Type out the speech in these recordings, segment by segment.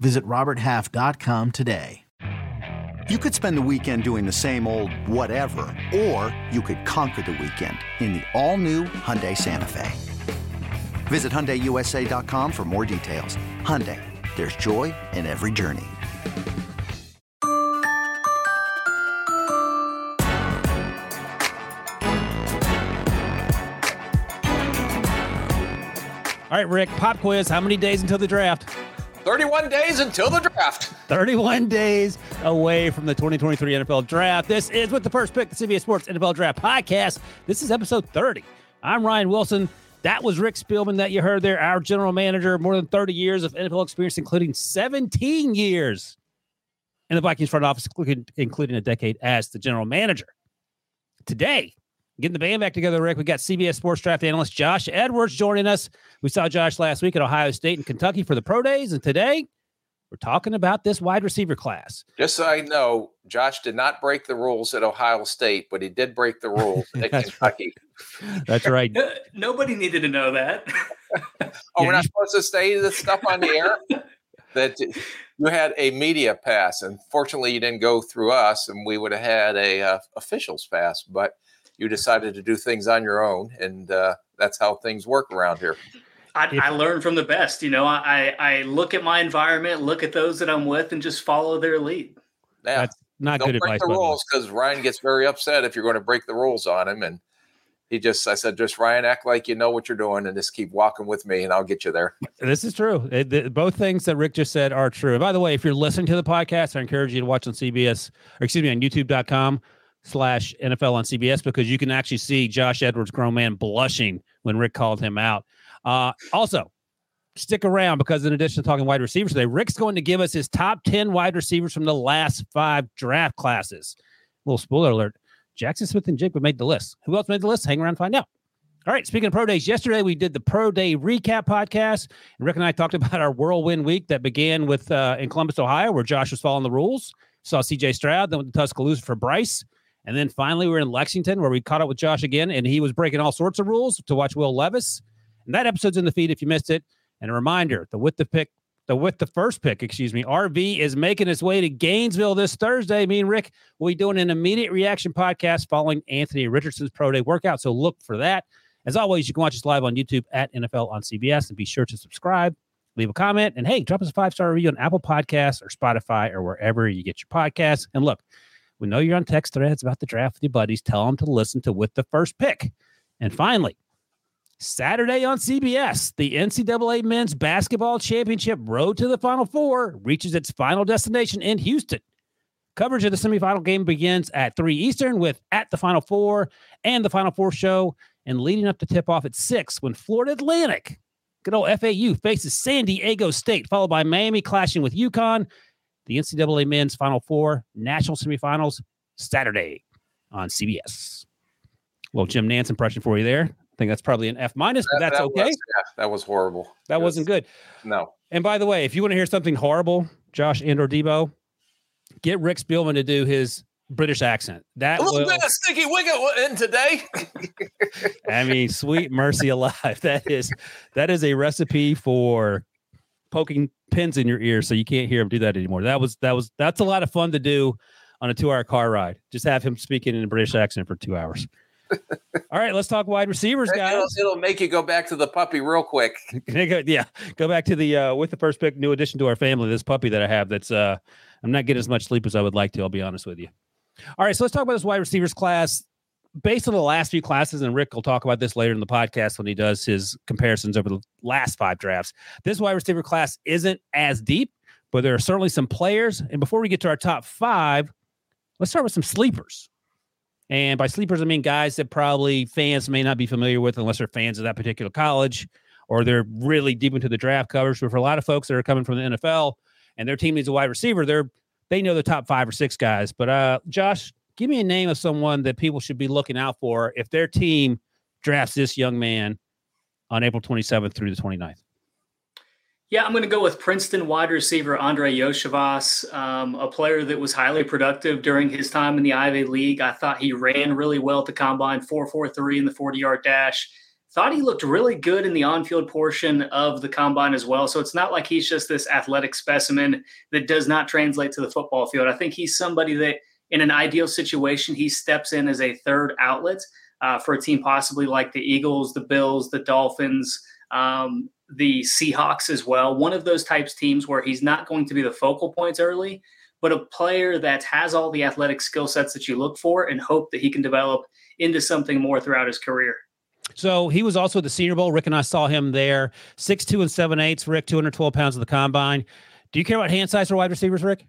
Visit RobertHalf.com today. You could spend the weekend doing the same old whatever, or you could conquer the weekend in the all-new Hyundai Santa Fe. Visit HyundaiUSA.com for more details. Hyundai, there's joy in every journey. All right, Rick, pop quiz. How many days until the draft? 31 days until the draft. 31 days away from the 2023 NFL draft. This is with the first pick, the CBS Sports NFL Draft Podcast. This is episode 30. I'm Ryan Wilson. That was Rick Spielman that you heard there, our general manager, more than 30 years of NFL experience, including 17 years in the Vikings front office, including a decade as the general manager. Today, Getting the band back together, Rick. We got CBS Sports Draft analyst Josh Edwards joining us. We saw Josh last week at Ohio State and Kentucky for the pro days, and today we're talking about this wide receiver class. Just so I know, Josh did not break the rules at Ohio State, but he did break the rules at Kentucky. Right. That's right. Nobody needed to know that. oh, yeah, we're not supposed to say this stuff on the air. that you had a media pass, and fortunately, you didn't go through us, and we would have had a uh, officials pass, but you decided to do things on your own, and uh, that's how things work around here. I, I learn from the best. You know, I I look at my environment, look at those that I'm with, and just follow their lead. Yeah, that's not Don't good break advice. the rules because Ryan gets very upset if you're going to break the rules on him, and he just I said, just Ryan, act like you know what you're doing, and just keep walking with me, and I'll get you there. This is true. It, the, both things that Rick just said are true. And by the way, if you're listening to the podcast, I encourage you to watch on CBS or excuse me on YouTube.com slash NFL on CBS because you can actually see Josh Edwards, grown man, blushing when Rick called him out. Uh, also, stick around because in addition to talking wide receivers today, Rick's going to give us his top 10 wide receivers from the last five draft classes. A little spoiler alert. Jaxon Smith-Njigba made the list. Who else made the list? Hang around and find out. All right. Speaking of pro days, yesterday we did the pro day recap podcast, and Rick and I talked about our whirlwind week that began with uh, in Columbus, Ohio, where Josh was following the rules. Saw CJ Stroud, then went to Tuscaloosa for Bryce. And then finally, we are in Lexington where we caught up with Josh again, and he was breaking all sorts of rules to watch Will Levis. And that episode's in the feed if you missed it. And a reminder the with the pick, the with the first pick, excuse me, RV is making its way to Gainesville this Thursday. Me and Rick will be doing an immediate reaction podcast following Anthony Richardson's pro day workout. So look for that. As always, you can watch us live on YouTube at NFL on CBS and be sure to subscribe, leave a comment, and hey, drop us a five star review on Apple Podcasts or Spotify or wherever you get your podcasts. And look, we know you're on text threads about the draft with your buddies. Tell them to listen to with the first pick. And finally, Saturday on CBS, the NCAA Men's Basketball Championship Road to the Final Four reaches its final destination in Houston. Coverage of the semifinal game begins at 3 Eastern with At the Final Four and the Final Four show, and leading up to tip off at 6 when Florida Atlantic, good old FAU, faces San Diego State, followed by Miami clashing with UConn the NCAA men's Final Four national semifinals Saturday on CBS. Well, Jim Nantz impression for you there. I think that's probably an F minus, but that's that okay. Was, yeah, that was horrible. That was, wasn't good. No. And by the way, if you want to hear something horrible, Josh and or Debo, get Rick Spielman to do his British accent. That a little will, bit of sticky wicket in today. I mean, sweet mercy alive. That is that is a recipe for poking pins in your ear so you can't hear him do that anymore. That was that was that's a lot of fun to do on a two hour car ride. Just have him speaking in a British accent for two hours. All right, let's talk wide receivers, guys. It'll, it'll, make you go back to the puppy real quick. yeah, go back to the uh, with the first pick, new addition to our family. This puppy that I have. That's uh, I'm not getting as much sleep as I would like to. I'll be honest with you. All right, so let's talk about this wide receivers class based on the last few classes, and Rick will talk about this later in the podcast when he does his comparisons over the last five drafts. This wide receiver class isn't as deep, but there are certainly some players. And before we get to our top five, let's start with some sleepers. And by sleepers, I mean guys that probably fans may not be familiar with unless they're fans of that particular college or they're really deep into the draft coverage. But for a lot of folks that are coming from the NFL and their team needs a wide receiver, they're they know the top five or six guys. But uh, Josh, give me a name of someone that people should be looking out for if their team drafts this young man on April 27th through the 29th. Yeah, I'm going to go with Princeton wide receiver Andre Iosivas, um, a player that was highly productive during his time in the Ivy League. I thought he ran really well at the combine, 4.43 in the 40 yard dash. Thought he looked really good in the on field portion of the combine as well. So it's not like he's just this athletic specimen that does not translate to the football field. I think he's somebody that, in an ideal situation, he steps in as a third outlet uh, for a team possibly like the Eagles, the Bills, the Dolphins. Um, the Seahawks as well. One of those types teams where he's not going to be the focal points early, but a player that has all the athletic skill sets that you look for and hope that he can develop into something more throughout his career. So he was also at the Senior Bowl. Rick and I saw him there. Six two and seven eighths. Rick, 212 pounds of the combine. Do you care about hand size for wide receivers, Rick?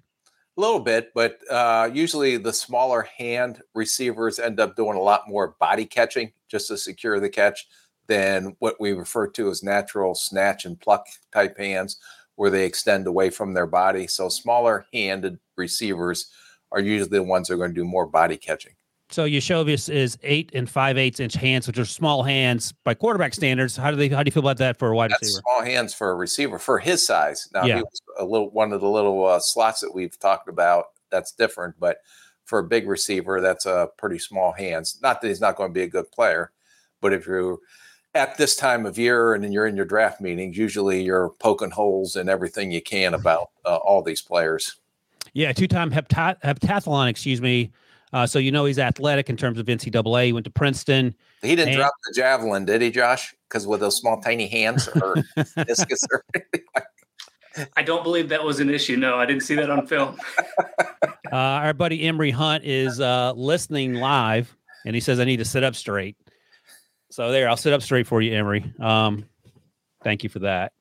A little bit, but uh, usually the smaller hand receivers end up doing a lot more body catching just to secure the catch than what we refer to as natural snatch and pluck type hands, where they extend away from their body. So smaller handed receivers are usually the ones that are going to do more body catching. So Iosivas is eight and five eighths inch hands, which are small hands by quarterback standards. How do they? How do you feel about that for a wide That's receiver? Small hands for a receiver for his size. Now Yeah. he was a little one of the little uh, slots that we've talked about. That's different, but for a big receiver, that's a pretty small hands. Not that he's not going to be a good player, but if you're at this time of year and then you're in your draft meetings, usually you're poking holes in everything you can about uh, all these players. Yeah, two time hepta- heptathlon. Excuse me. Uh, so you know he's athletic in terms of NCAA. He went to Princeton. He didn't And- drop the javelin, did he, Josh? Because with those small, tiny hands or discus or I don't believe that was an issue. No, I didn't see that on film. Uh, our buddy Emory Hunt is uh, listening live, and he says I need to sit up straight. So there, I'll sit up straight for you, Emery. Um, thank you for that.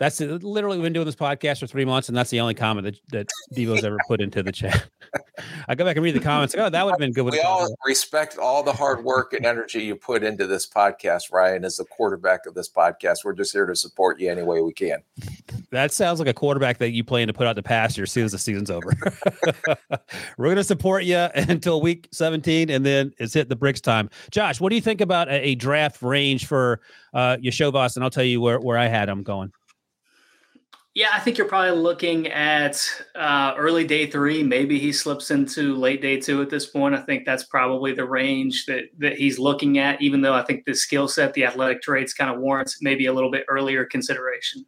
That's it. literally we've been doing this podcast for three months, and that's the only comment that, that Debo's ever put into the chat. I go back and read the comments. Like, oh, that would have been good. we all comment." respect all the hard work and energy you put into this podcast, Ryan, as the quarterback of this podcast. We're just here to support you any way we can. That sounds like a quarterback that you plan to put out the pasture as soon as the season's over. We're going to support you until week 17, and then it's hit the bricks time. Josh, what do you think about a, a draft range for uh, Iosivas? And I'll tell you where, where I had him going. Yeah, I think you're probably looking at uh, early day three. Maybe he slips into late day two at this point. I think that's probably the range that that he's looking at. Even though I think the skill set, the athletic traits, kind of warrants maybe a little bit earlier consideration.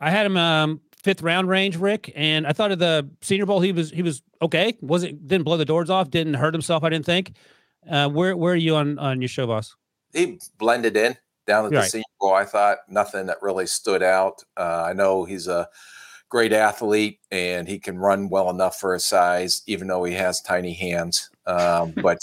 I had him um, fifth round range, Rick, and I thought of the Senior Bowl. He was he was okay. wasn't didn't blow the doors off. Didn't hurt himself. I didn't think. Uh, where where are you on on Iosivas? He blended in down at the Senior Bowl. I thought nothing that really stood out. Uh, I know he's a great athlete and he can run well enough for his size, even though he has tiny hands. Um, but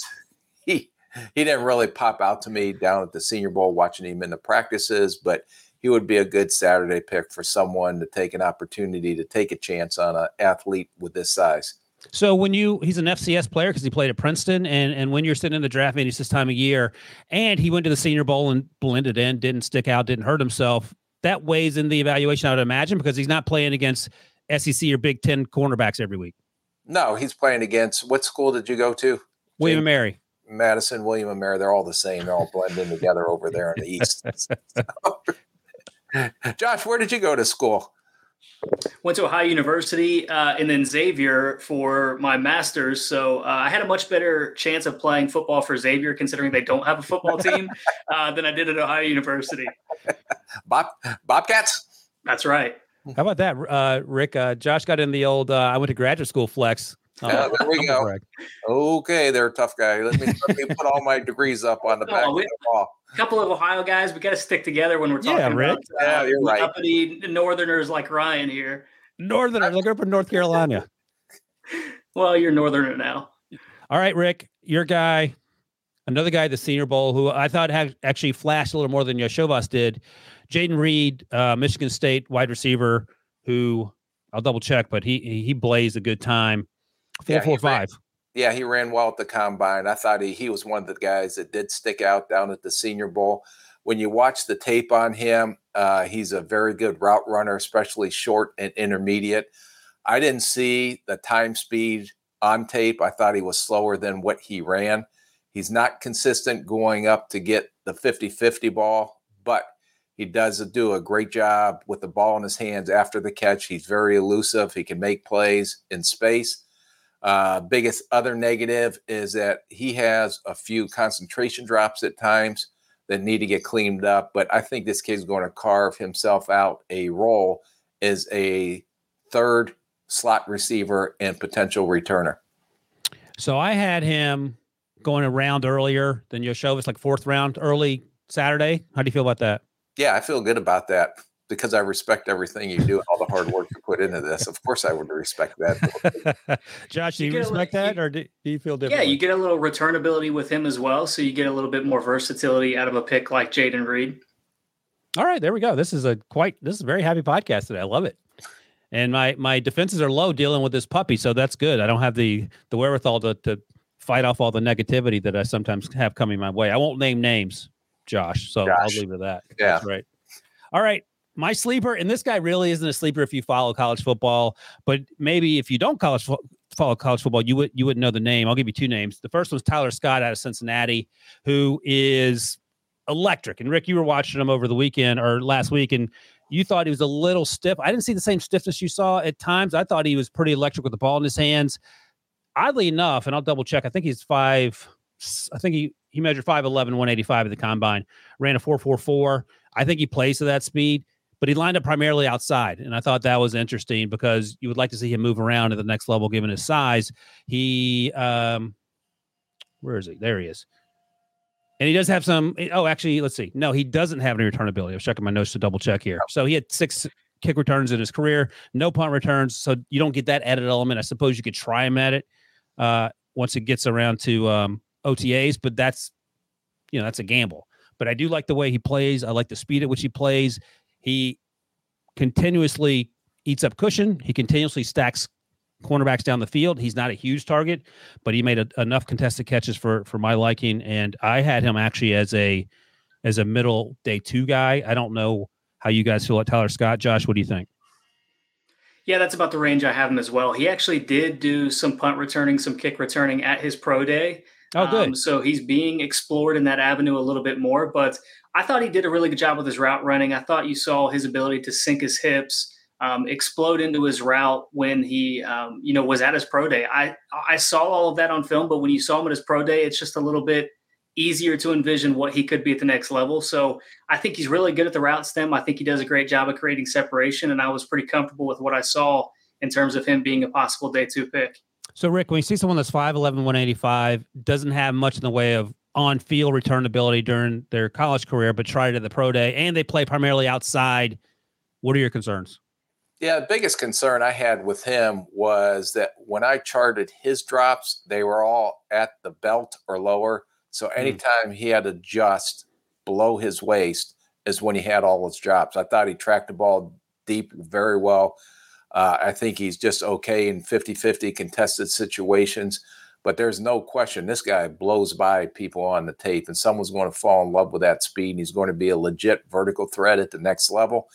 he he didn't really pop out to me down at the Senior Bowl watching him in the practices. But he would be a good Saturday pick for someone to take an opportunity to take a chance on an athlete with this size. So when you he's an FCS player because he played at Princeton, and and when you're sitting in the draft meetings this time of year, and he went to the Senior Bowl and blended in, didn't stick out, didn't hurt himself. That weighs in the evaluation, I would imagine, because he's not playing against SEC or Big Ten cornerbacks every week. No, he's playing against what school did you go to? William and Mary. Madison, William, and Mary, they're all the same. They're all blending together over there in the east. Josh, where did you go to school? Went to Ohio University uh, and then Xavier for my master's. So uh, I had a much better chance of playing football for Xavier, considering they don't have a football team, uh, than I did at Ohio University. Bob, Bobcats? That's right. How about that, uh, Rick? Uh, Josh got in the old. Uh, I went to graduate school flex. Yeah, there we go. Okay, they're a tough guy. Let me, let me put all my degrees up on the back Oh, of the wall. A couple of Ohio guys, we got to stick together when we're talking Yeah, about Rick. uh, Yeah, you're right. uppity Northerners like Ryan here. Northerners. I grew up in North Carolina. Well, you're Northerner now. All right, Rick, your guy, another guy at the Senior Bowl who I thought had actually flashed a little more than Iosivas did. Jayden Reed, uh, Michigan State wide receiver, who I'll double check, but he he blazed a good time. Four Yeah, he four ran- five. Yeah, he ran well at the combine. I thought he, he was one of the guys that did stick out down at the Senior Bowl. When you watch the tape on him, uh, he's a very good route runner, especially short and intermediate. I didn't see the time speed on tape. I thought he was slower than what he ran. He's not consistent going up to get the 50 50 ball, but he does do a great job with the ball in his hands after the catch. He's very elusive. He can make plays in space. Uh, biggest other negative is that he has a few concentration drops at times that need to get cleaned up. But I think this kid's going to carve himself out a role as a third slot receiver and potential returner. So I had him going around earlier than Iosivas, like fourth round early Saturday. How do you feel about that? Yeah, I feel good about that because I respect everything you do, all the hard work you put into this. Of course, I would respect that. Josh, do you, you respect little, that, or do you feel different? Yeah, you get a little returnability with him as well, so you get a little bit more versatility out of a pick like Jayden Reed. All right, there we go. This is a quite this is a very happy podcast today. I love it. And my my defenses are low dealing with this puppy, so that's good. I don't have the the wherewithal to to fight off all the negativity that I sometimes have coming my way. I won't name names, Josh, so Josh. I'll leave it at that. Yeah. That's right. All right my sleeper, and this guy really isn't a sleeper if you follow college football, but maybe if you don't college fo- follow college football, you would you wouldn't know the name. I'll give you two names. The first one's Tyler Scott out of Cincinnati, who is electric. And Rick, you were watching him over the weekend or last week, and you thought he was a little stiff. I didn't see the same stiffness you saw at times. I thought he was pretty electric with the ball in his hands. Oddly enough, and I'll double check. I think he's five. I think he he measured 5'11, 185 at the combine, ran a 444. I think he plays to that speed but he lined up primarily outside. And I thought that was interesting because you would like to see him move around at the next level given his size. He, um, where is he? There he is. And he does have some. Oh, actually, let's see. No, he doesn't have any return ability. I was checking my notes to double check here. So he had six kick returns in his career, no punt returns. So you don't get that added element. I suppose you could try him at it uh, once it gets around to um, OTAs, but that's you know that's a gamble. But I do like the way he plays. I like the speed at which he plays. He continuously eats up cushion. He continuously stacks cornerbacks down the field. He's not a huge target, but he made a, enough contested catches for for my liking. And I had him actually as a as a middle day two guy. I don't know how you guys feel about Tyler Scott. Josh, what do you think? Yeah, that's about the range I have him as well. He actually did do some punt returning, some kick returning at his pro day. Oh, good. Um, so he's being explored in that avenue a little bit more. But I thought he did a really good job with his route running. I thought you saw his ability to sink his hips, um, explode into his route when he, um, you know, was at his pro day. I I saw all of that on film, but when you saw him at his pro day, it's just a little bit easier to envision what he could be at the next level. So I think he's really good at the route stem. I think he does a great job of creating separation, and I was pretty comfortable with what I saw in terms of him being a possible day two pick. So Rick, when you see someone that's 5'11", 185, doesn't have much in the way of on field return ability during their college career, but tried at the pro day, and they play primarily outside. What are your concerns? Yeah, the biggest concern I had with him was that when I charted his drops, they were all at the belt or lower. So hmm. anytime mm. he had to adjust below his waist is when he had all his drops. I thought he tracked the ball deep very well. Uh, I think he's just okay in 50 50 contested situations. But there's no question this guy blows by people on the tape, and someone's going to fall in love with that speed, and he's going to be a legit vertical threat at the next level.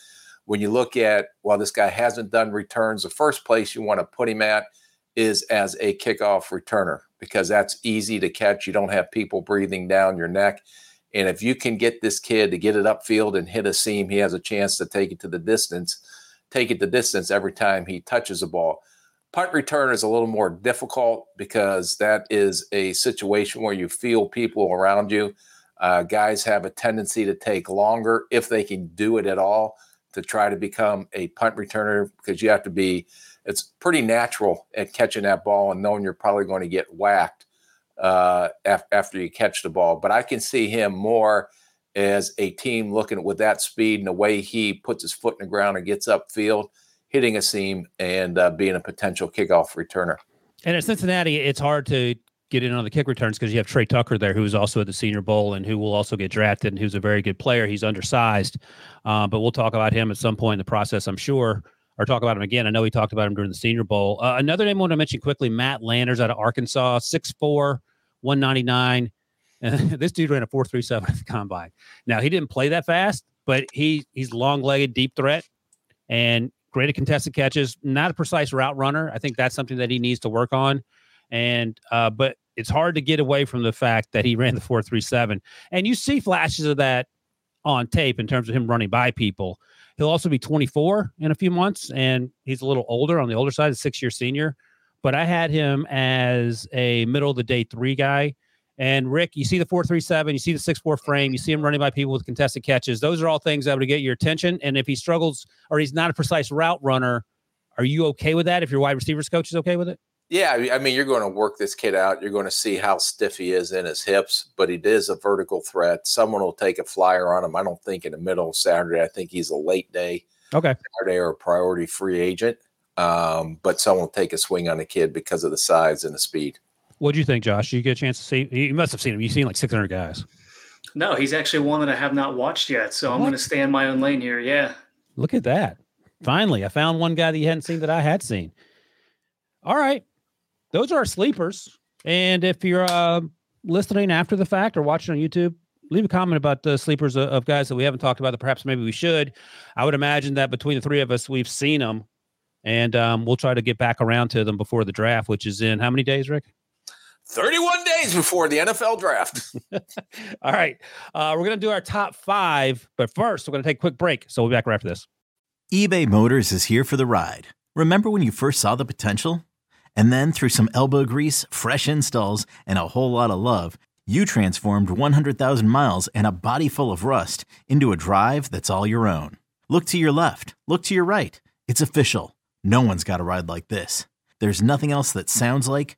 When you look at, well, this guy hasn't done returns, the first place you want to put him at is as a kickoff returner because that's easy to catch. You don't have people breathing down your neck. And if you can get this kid to get it upfield and hit a seam, he has a chance to take it to the distance, take it the distance every time he touches a ball. Punt return is a little more difficult because that is a situation where you feel people around you. Uh, guys have a tendency to take longer if they can do it at all to try to become a punt returner because you have to be it's pretty natural at catching that ball and knowing you're probably going to get whacked uh, af- after you catch the ball. But I can see him more as a team looking with that speed and the way he puts his foot in the ground and gets upfield hitting a seam and uh, being a potential kickoff returner. And at Cincinnati, it's hard to get in on the kick returns because you have Tre Tucker there, who's also at the Senior Bowl and who will also get drafted and who's a very good player. He's undersized, uh, but we'll talk about him at some point in the process, I'm sure, or talk about him again. I know we talked about him during the Senior Bowl. Uh, another name I want to mention quickly Matt Landers out of Arkansas, 6'4, 199. this dude ran a 4.37 at the combine. Now, he didn't play that fast, but he he's long legged, deep threat. And great at contested catches, not a precise route runner. I think that's something that he needs to work on. And uh, but it's hard to get away from the fact that he ran the four three seven, and you see flashes of that on tape in terms of him running by people. He'll also be 24 in a few months, and he's a little older on the older side, a six year senior. But I had him as a middle of the day three guy. And Rick, you see the 437, you see the six four frame, you see him running by people with contested catches. Those are all things that would get your attention. And if he struggles or he's not a precise route runner, are you okay with that? If your wide receivers coach is okay with it? Yeah, I mean, you're going to work this kid out. You're going to see how stiff he is in his hips, but he is a vertical threat. Someone will take a flyer on him. I don't think in the middle of Saturday. I think he's a late day. Okay. Saturday or a priority free agent. Um, but someone will take a swing on the kid because of the size and the speed. What do you think, Josh? You get a chance to see? You must have seen him. You've seen like 600 guys. No, he's actually one that I have not watched yet. So what? I'm going to stay in my own lane here. Yeah. Look at that. Finally, I found one guy that you hadn't seen that I had seen. All right those are our sleepers. And if you're uh, listening after the fact or watching on YouTube, leave a comment about the sleepers of, of guys that we haven't talked about that perhaps maybe we should. I would imagine that between the three of us, we've seen them, and um, we'll try to get back around to them before the draft, which is in how many days, Rick? 31 days before the NFL draft. All right. Uh, we're going to do our top five, but first, we're going to take a quick break. So we'll be back right after this. eBay Motors is here for the ride. Remember when you first saw the potential? And then through some elbow grease, fresh installs, and a whole lot of love, you transformed 100,000 miles and a body full of rust into a drive that's all your own. Look to your left, look to your right. It's official. No one's got a ride like this. There's nothing else that sounds like,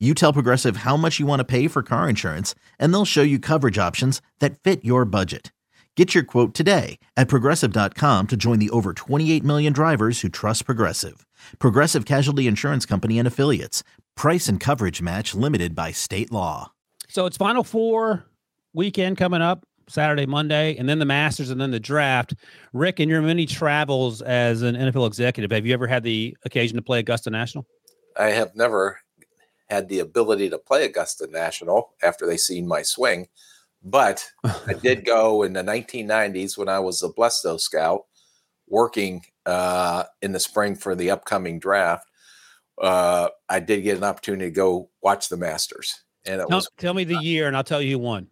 You tell Progressive how much you want to pay for car insurance, and they'll show you coverage options that fit your budget. Get your quote today at progressive.com to join the over 28 million drivers who trust Progressive. Progressive Casualty Insurance Company and Affiliates. Price and coverage match limited by state law. So it's Final Four weekend coming up Saturday, Monday, and then the Masters, and then the draft. Rick, in your many travels as an NFL executive, have you ever had the occasion to play Augusta National? I have never had the ability to play Augusta National after they seen my swing, but I did go in the 1990s when I was a Blesto scout working uh, in the spring for the upcoming draft. Uh, I did get an opportunity to go watch the Masters and tell, was, tell me the year, and I'll tell you who won.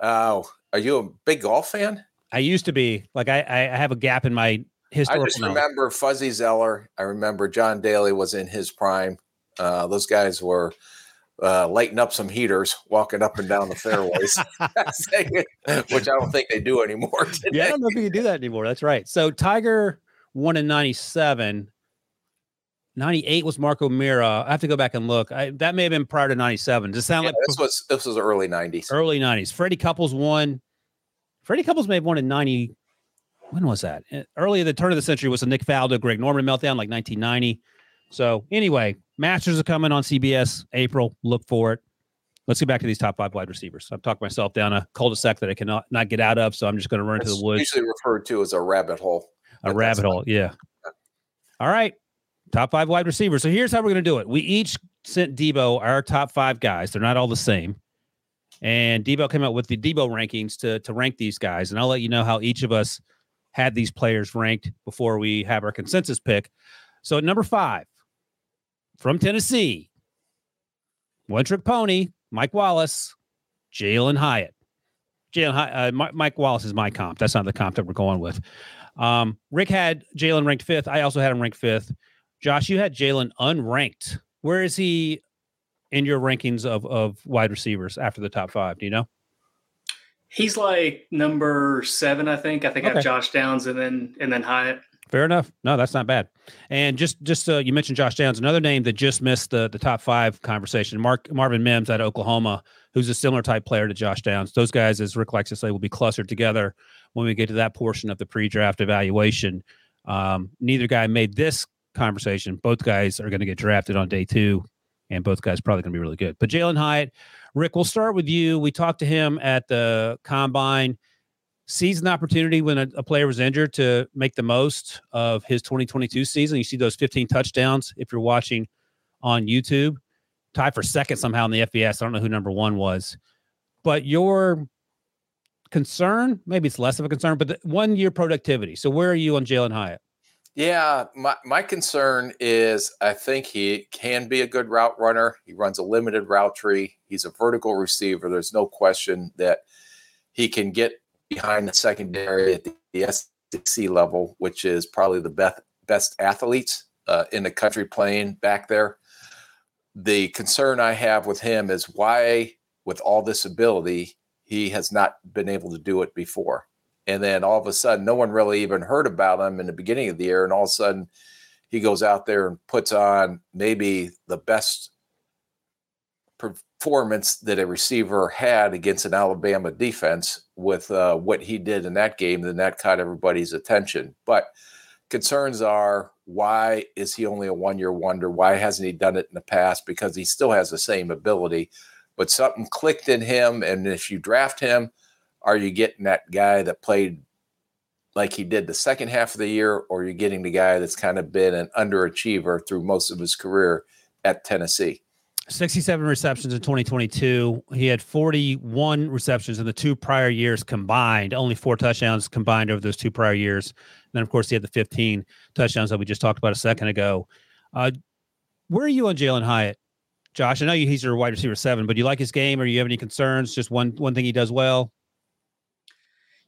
Oh, are you a big golf fan? I used to be. Like I, I have a gap in my history. I just remember Fuzzy Zoeller. I remember John Daly was in his prime. Uh, those guys were uh, lighting up some heaters, walking up and down the fairways, which I don't think they do anymore. Today. Yeah, I don't know if you can do that anymore. That's right. So Tiger won in '97. 98 was Mark O'Meara. I have to go back and look. I, that may have been prior to 97. Does it sound yeah, like this was this was early 90s? Early 90s. Freddie Couples won. Freddie Couples may have won in 90. When was that? Eh, early in the turn of the century was the Nick Faldo, Greg Norman meltdown, like 1990. So anyway, Masters are coming on CBS April. Look for it. Let's get back to these top five wide receivers. I've talked myself down a cul-de-sac that I cannot not get out of, so I'm just going to run into the woods. Usually referred to as a rabbit hole. A rabbit hole, yeah. All right, top five wide receivers. So here's how we're going to do it. We each sent Debo our top five guys. They're not all the same. And Debo came out with the Debo rankings to, to rank these guys. And I'll let you know how each of us had these players ranked before we have our consensus pick. So at number five, from Tennessee, one trick pony, Mike Wallace, Jalin Hyatt. Jalin uh, Mike Wallace is my comp. That's not the comp that we're going with. Um, Rick had Jalin ranked fifth. I also had him ranked fifth. Josh, you had Jalin unranked. Where is he in your rankings of of wide receivers after the top five? Do you know? He's like number seven, I think. I think okay. I have Josh Downs and then and then Hyatt. Fair enough. No, that's not bad. And just just uh, you mentioned Josh Downs, another name that just missed the the top five conversation. Mark Marvin Mims out of Oklahoma, who's a similar type player to Josh Downs. Those guys, as Rick likes to say, will be clustered together when we get to that portion of the pre-draft evaluation. Um, neither guy made this conversation. Both guys are going to get drafted on day two, and both guys probably going to be really good. But Jalin Hyatt, Rick, we'll start with you. We talked to him at the combine sees an opportunity when a, a, player was injured to make the most of his 2022 season. You see those 15 touchdowns if you're watching on YouTube. Tied for second somehow in the FBS. I don't know who number one was, but your concern, maybe it's less of a concern, but one year productivity. So where are you on Jalin Hyatt? Yeah, my, my concern is I think he can be a good route runner. He runs a limited route tree. He's a vertical receiver. There's no question that he can get behind the secondary at the SEC level, which is probably the best best athletes uh, in the country playing back there. The concern I have with him is why, with all this ability, he has not been able to do it before. And then all of a sudden, no one really even heard about him in the beginning of the year. And all of a sudden, he goes out there and puts on maybe the best performance that a receiver had against an Alabama defense with uh, what he did in that game, then that caught everybody's attention. But concerns are why is he only a one year wonder? Why hasn't he done it in the past? Because he still has the same ability, but something clicked in him. And if you draft him, are you getting that guy that played like he did the second half of the year, or are you getting the guy that's kind of been an underachiever through most of his career at Tennessee? 67 receptions in 2022. He had 41 receptions in the two prior years combined, only four touchdowns combined over those two prior years. And then, of course, he had the 15 touchdowns that we just talked about a second ago. Uh, where are you on Jalin Hyatt, Josh? I know he's your wide receiver seven, but do you like his game or do you have any concerns? Just one one thing he does well?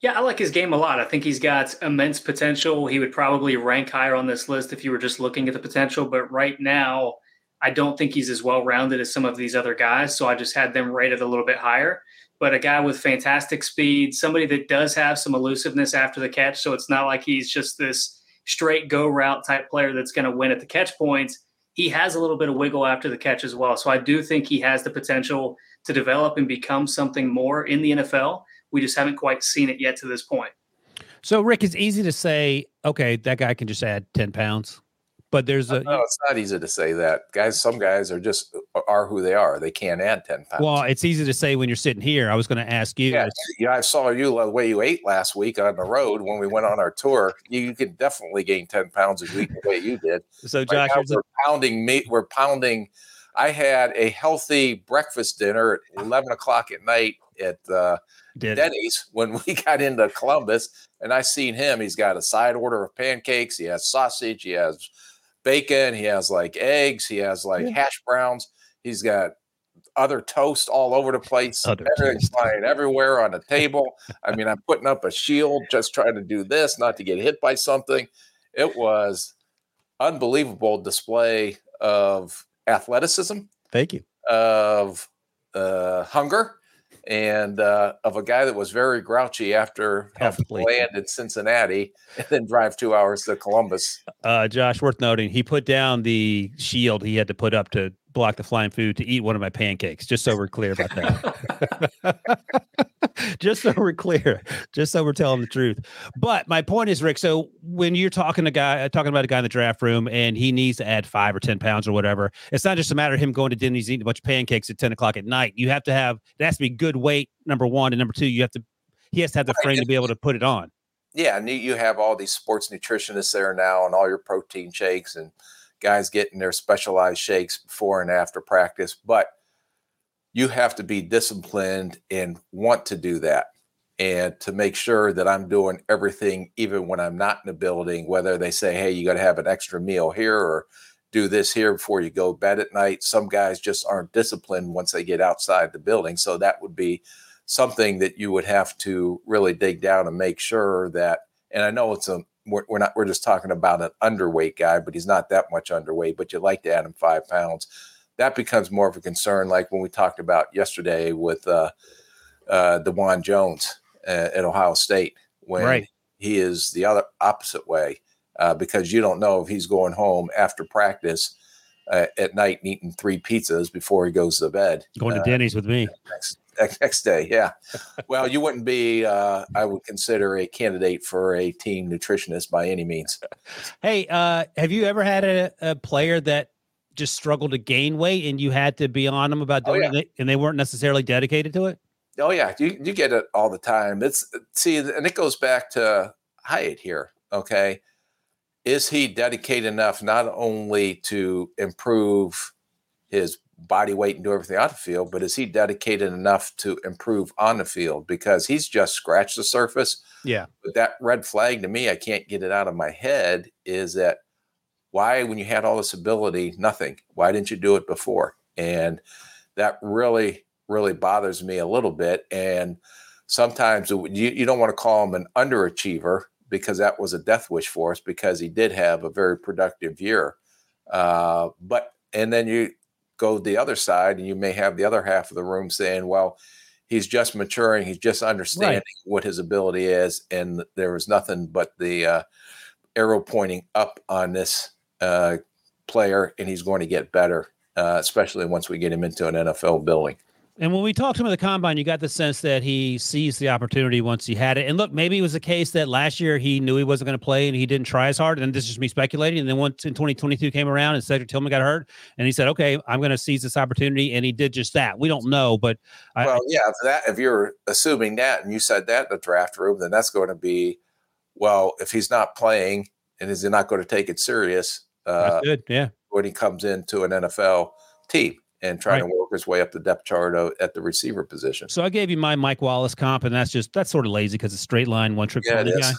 Yeah, I like his game a lot. I think he's got immense potential. He would probably rank higher on this list if you were just looking at the potential. But right now, I don't think he's as well rounded as some of these other guys. So I just had them rated a little bit higher. But a guy with fantastic speed, somebody that does have some elusiveness after the catch. So it's not like he's just this straight go route type player that's going to win at the catch points. He has a little bit of wiggle after the catch as well. So I do think he has the potential to develop and become something more in the NFL. We just haven't quite seen it yet to this point. So, Rick, it's easy to say, okay, that guy can just add 10 pounds. But there's a no, it's not easy to say that. Guys, some guys are just uh, are who they are. They can't add 10 pounds. Well, it's easy to say when you're sitting here. I was going to ask you. Yeah, yeah, I saw you the way you ate last week on the road when we went on our tour. You, you could definitely gain 10 pounds a week the way you did. So, Josh, right we're a- pounding meat. We're pounding. I had a healthy breakfast dinner at 11 o'clock at night at uh, Denny's when we got into Columbus, and I seen him. He's got a side order of pancakes. He has sausage. He has bacon. He has like eggs. He has like yeah. hash browns. He's got other toast all over the place. Everything's flying everywhere on the table. I mean, I'm putting up a shield just trying to do this, not to get hit by something. It was unbelievable display of athleticism. Thank you. Of uh, hunger and uh, of a guy that was very grouchy after having land in Cincinnati and then drive two hours to Columbus. Uh, Josh, worth noting, he put down the shield he had to put up to block the flying food to eat one of my pancakes. Just so we're clear about that. just so we're clear. Just so we're telling the truth. But my point is, Rick. So when you're talking to guy, uh, talking about a guy in the draft room, and he needs to add five or ten pounds or whatever, it's not just a matter of him going to Denny's eating a bunch of pancakes at ten o'clock at night. You have to have it has to be good weight. Number one, and number two, you have to he has to have the frame to be able to put it on. Yeah, and you have all these sports nutritionists there now, and all your protein shakes and guys getting their specialized shakes before and after practice, but you have to be disciplined and want to do that and to make sure that I'm doing everything even when I'm not in the building, whether they say, hey, you got to have an extra meal here or do this here before you go bed at night. Some guys just aren't disciplined once they get outside the building. So that would be something that you would have to really dig down and make sure that, and I know it's a we're, we're not we're just talking about an underweight guy, but he's not that much underweight. But you like to add him five pounds. that becomes more of a concern. Like when we talked about yesterday with uh, uh, Dawand Jones uh, at Ohio State, when right. he is the other opposite way, uh, because you don't know if he's going home after practice uh, at night and eating three pizzas before he goes to bed. Going to uh, Denny's with me next, next day. Yeah. well, you wouldn't be, uh, I would consider a candidate for a team nutritionist by any means. Hey, uh, have you ever had a, a player that just struggled to gain weight and you had to be on them about Oh, doing yeah. it and they weren't necessarily dedicated to it? Oh yeah, you you get it all the time. It's see, and it goes back to Hyatt here. Okay, is he dedicated enough not only to improve his body weight and do everything on the field, but is he dedicated enough to improve on the field? Because he's just scratched the surface. Yeah. But that red flag to me, I can't get it out of my head. Is that why, when you had all this ability, nothing? Why didn't you do it before? And that really, really bothers me a little bit. And sometimes you, you don't want to call him an underachiever because that was a death wish for us because he did have a very productive year. Uh, but, and then you go the other side and you may have the other half of the room saying, well, he's just maturing. He's just understanding what his ability is. And there was nothing but the uh, arrow pointing up on this uh, player, and he's going to get better, uh, especially once we get him into an NFL building. And when we talked to him at the combine, you got the sense that he seized the opportunity once he had it. And look, maybe it was a case that last year he knew he wasn't going to play and he didn't try as hard. And this is just me speculating. And then once in 2022 came around and Cedric Tillman got hurt, and he said, "Okay, I'm going to seize this opportunity," and he did just that. We don't know, but I, well, yeah, if that if you're assuming that and you said that in the draft room, then that's going to be well. If he's not playing and is he not going to take it serious uh, good. Yeah. when he comes into an NFL team and trying Right. to work his way up the depth chart at the receiver position? So I gave you my Mike Wallace comp, and that's just that's sort of lazy because it's straight line, one trick Yeah, pony guy.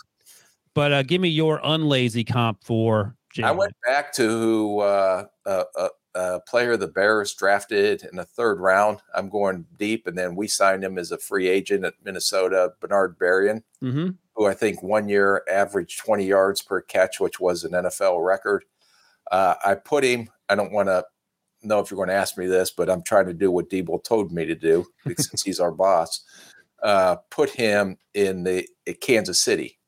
But uh, give me your unlazy comp for. I went back to who uh, a, a, a player the Bears drafted in the third round. I'm going deep, and then we signed him as a free agent at Minnesota, Bernard Berrian, Mhm. who I think one year averaged 20 yards per catch, which was an NFL record. Uh, I put him. I don't want to know if you're going to ask me this, but I'm trying to do what Debo told me to do since he's our boss. Uh, put him in the at Kansas City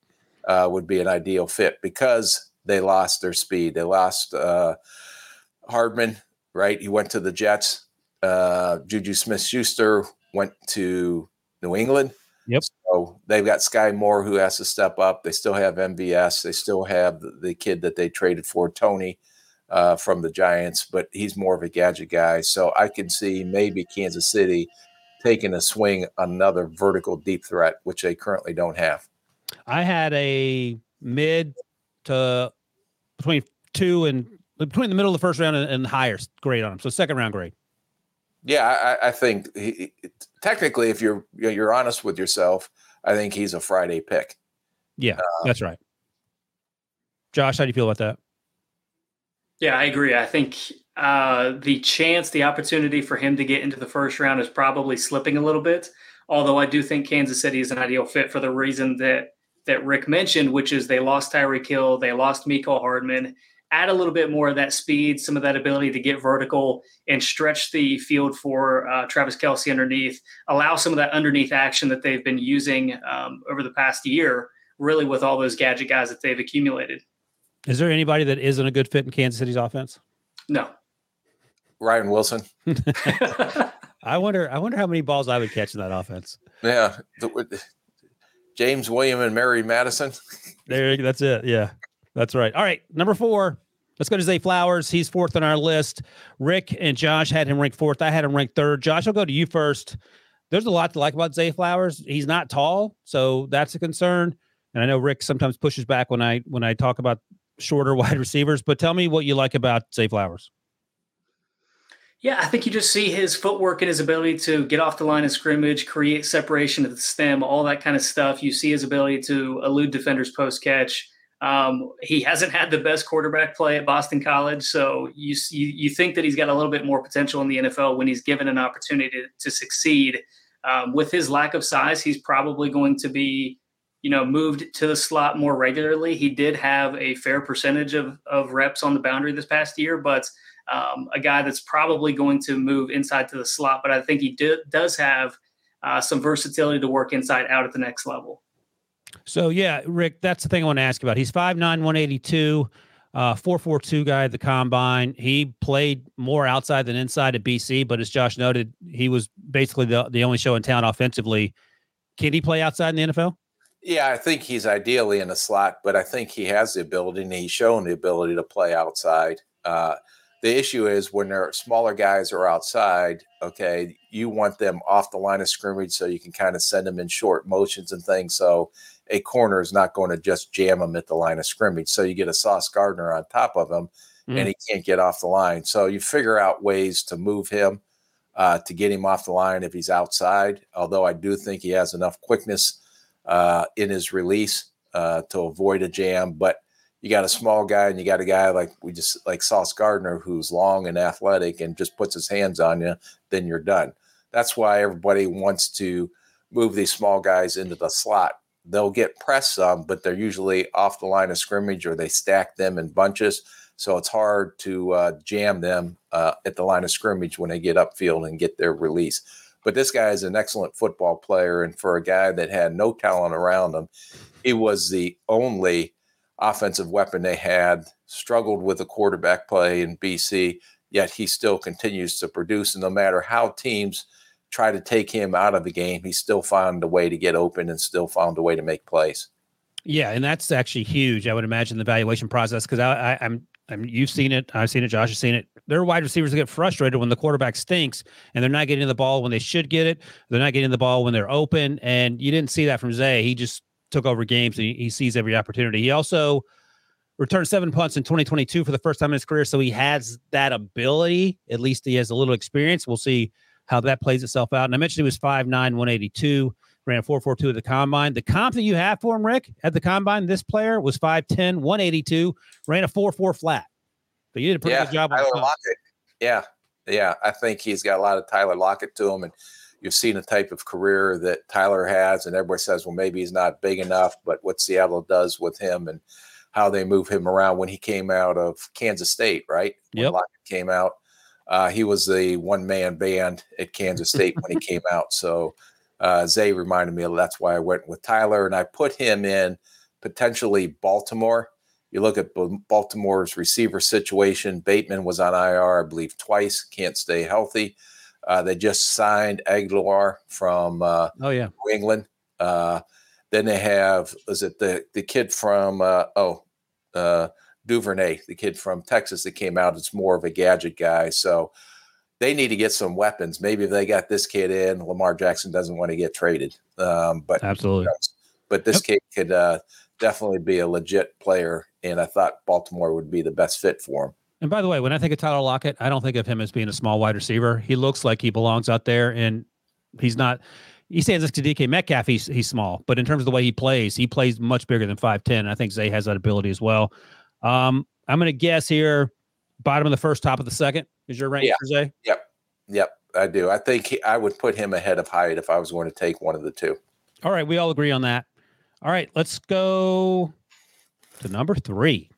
uh, would be an ideal fit because they lost their speed. They lost uh, Hardman, right? He went to the Jets. Uh, Juju Smith Schuster went to New England. Yep. So they've got Skyy Moore who has to step up. They still have MVS. They still have the, the kid that they traded for, Toney, uh, from the Giants, but he's more of a gadget guy. So I can see maybe Kansas City taking a swing another vertical deep threat, which they currently don't have. I had a mid to between two and between the middle of the first round and, and higher grade on him. So second round grade. Yeah, I, I think he, technically, if you're you're honest with yourself, I think he's a Friday pick. Yeah, that's right. Josh, how do you feel about that? Yeah, I agree. I think uh, the chance, the opportunity for him to get into the first round is probably slipping a little bit. Although I do think Kansas City is an ideal fit for the reason that that Rick mentioned, which is they lost Tyreek Hill, they lost Mecole Hardman. Add a little bit more of that speed, some of that ability to get vertical and stretch the field for uh, Travis Kelce underneath. Allow some of that underneath action that they've been using um, over the past year, really with all those gadget guys that they've accumulated. Is there anybody that isn't a good fit in Kansas City's offense? No. Ryan Wilson, I wonder. I wonder how many balls I would catch in that offense. yeah, the- with- James William and Mary Madison. There, that's it. Yeah, that's right. All right, number four. Let's go to Zay Flowers. He's fourth on our list. Rick and Josh had him ranked fourth. I had him ranked third. Josh, I'll go to you first. There's a lot to like about Zay Flowers. He's not tall, so that's a concern. And I know Rick sometimes pushes back when I when I talk about shorter wide receivers. But tell me what you like about Zay Flowers. Yeah, I think you just see his footwork and his ability to get off the line of scrimmage, create separation at the stem, all that kind of stuff. You see his ability to elude defenders post catch. Um, he hasn't had the best quarterback play at Boston College, so you, you you think that he's got a little bit more potential in the NFL when he's given an opportunity to, to succeed. Um, with his lack of size, he's probably going to be, you know, moved to the slot more regularly. He did have a fair percentage of of reps on the boundary this past year, but um, a guy that's probably going to move inside to the slot, but I think he do, does have uh, some versatility to work inside out at the next level. So yeah, Rick, that's the thing I want to ask about. He's 5'9", 182, uh, 442 guy at the combine. He played more outside than inside at BC, but as Josh noted, he was basically the, the only show in town offensively. Can he play outside in the NFL? Yeah, I think he's ideally in a slot, but I think he has the ability and he's shown the ability to play outside. Uh, the issue is when there are smaller guys are outside, okay, you want them off the line of scrimmage so you can kind of send them in short motions and things. So a corner is not going to just jam them at the line of scrimmage. So you get a Sauce Gardner on top of him mm. and he can't get off the line. So you figure out ways to move him uh, to get him off the line if he's outside. Although I do think he has enough quickness uh, in his release uh, to avoid a jam. But you got a small guy and you got a guy like we just like Sauce Gardner who's long and athletic and just puts his hands on you, then you're done. That's why everybody wants to move these small guys into the slot. They'll get pressed some, but they're usually off the line of scrimmage or they stack them in bunches. So it's hard to uh, jam them uh, at the line of scrimmage when they get upfield and get their release. But this guy is an excellent football player. And for a guy that had no talent around him, he was the only offensive weapon they had, struggled with the quarterback play in BC, yet he still continues to produce. And no matter how teams try to take him out of the game, he still found a way to get open and still found a way to make plays. Yeah, and that's actually huge. I would imagine the valuation process because I, I, I'm I mean, you've seen it. I've seen it. Josh has seen it. There are wide receivers get frustrated when the quarterback stinks and they're not getting the ball when they should get it. They're not getting the ball when they're open. And you didn't see that from Zay. He just took over games and he, sees every opportunity. He also returned seven punts in 2022 for the first time in his career. So he has that ability. At least he has a little experience. We'll see how that plays itself out. And I mentioned he was 5'9, 182 ran a 442 at the combine. The comp that you have for him, Rick, at the combine, this player was 5'10, 182, ran a 4-4 flat. But you did a pretty yeah, good job on Tyler Lockett. Yeah. Yeah. I think he's got a lot of Tyler Lockett to him. And you've seen the type of career that Tyler has. And everybody says, well, maybe he's not big enough, but what Seattle does with him and how they move him around when he came out of Kansas State, right? When Lockett came out. Uh, he was the one man band at Kansas State when he came out. So uh, Zay reminded me of that's why I went with Tyler and I put him in potentially Baltimore. You look at Baltimore's receiver situation. Bateman was on IR, I believe, twice. Can't stay healthy. Uh, they just signed Agholor from uh, oh yeah New England. Uh, then they have is it the the kid from uh, oh uh, Duvernay, the kid from Texas that came out. It's more of a gadget guy. So they need to get some weapons. Maybe if they got this kid in, Lamar Jackson doesn't want to get traded. Um, but absolutely, but this yep. kid could uh, definitely be a legit player, and I thought Baltimore would be the best fit for him. And by the way, when I think of Tyler Lockett, I don't think of him as being a small wide receiver. He looks like he belongs out there, and he's not. He stands next to DK Metcalf. He's he's small, but in terms of the way he plays, he plays much bigger than five ten. I think Zay has that ability as well. Um, I'm going to guess here, bottom of the first, top of the second is your rank yeah. for Zay. Yep, yep, I do. I think he, I would put him ahead of Hyatt if I was going to take one of the two. All right, we all agree on that. All right, let's go to number three.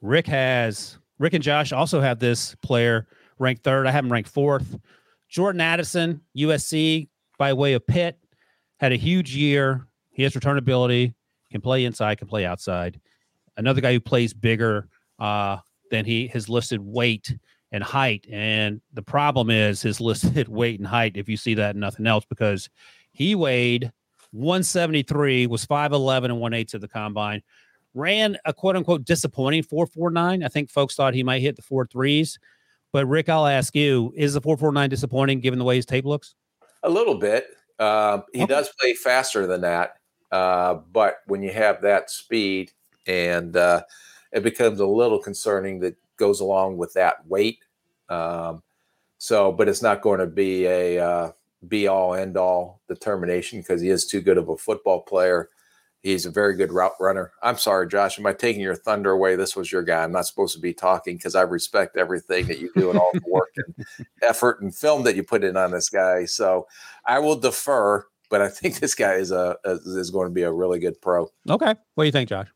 Rick has Rick and Josh also have this player ranked third. I have him ranked fourth. Jordan Addison, USC by way of Pitt, had a huge year. He has return ability, can play inside, can play outside. Another guy who plays bigger uh, than he his listed weight and height. And the problem is his listed weight and height, if you see that and nothing else, because he weighed 173, was 5'11 and 1 8 to the combine, ran a quote unquote disappointing 449. I think folks thought he might hit the four threes. But Rick, I'll ask you, is the 449 disappointing given the way his tape looks? A little bit. Uh, he okay. does play faster than that. Uh, but when you have that speed and uh, it becomes a little concerning that goes along with that weight. Um, so, but it's not going to be a uh, be all end all determination because he is too good of a football player. He's a very good route runner. I'm sorry, Josh. Am I taking your thunder away? This was your guy. I'm not supposed to be talking because I respect everything that you do and all the work and effort and film that you put in on this guy. So I will defer, but I think this guy is a, is going to be a really good pro. Okay. What do you think, Josh?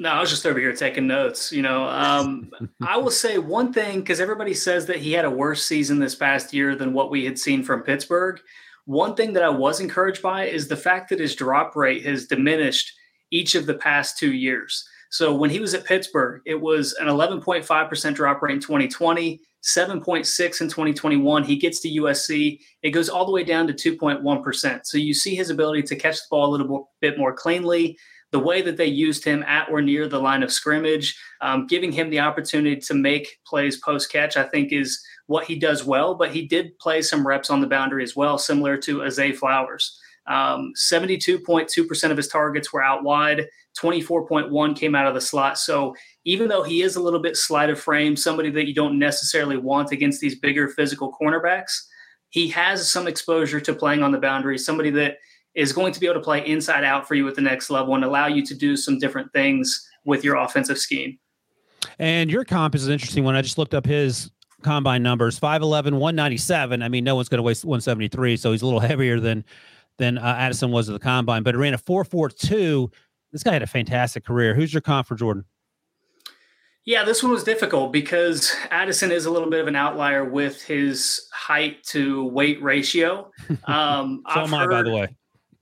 No, I was just over here taking notes. You know, um, I will say one thing because everybody says that he had a worse season this past year than what we had seen from Pittsburgh. One thing that I was encouraged by is the fact that his drop rate has diminished each of the past two years. So when he was at Pittsburgh, it was an 11.5% drop rate in 2020, 7.6 in 2021. He gets to USC, it goes all the way down to 2.1%. So you see his ability to catch the ball a little bit more cleanly. The way that they used him at or near the line of scrimmage, um, giving him the opportunity to make plays post catch, I think is what he does well. But he did play some reps on the boundary as well, similar to Zay Flowers. Um, 72.2% of his targets were out wide, 24.1 came out of the slot. So even though he is a little bit slight of frame, somebody that you don't necessarily want against these bigger physical cornerbacks, he has some exposure to playing on the boundary, somebody that is going to be able to play inside out for you at the next level and allow you to do some different things with your offensive scheme. And your comp is an interesting one. I just looked up his combine numbers 5'11, 197. I mean, no one's going to waste 173, so he's a little heavier than than uh, Addison was at the combine, but he ran a 4.42. This guy had a fantastic career. Who's your comp for Jordan? Yeah, this one was difficult because Addison is a little bit of an outlier with his height to weight ratio. Um, so I've am heard, I, by the way.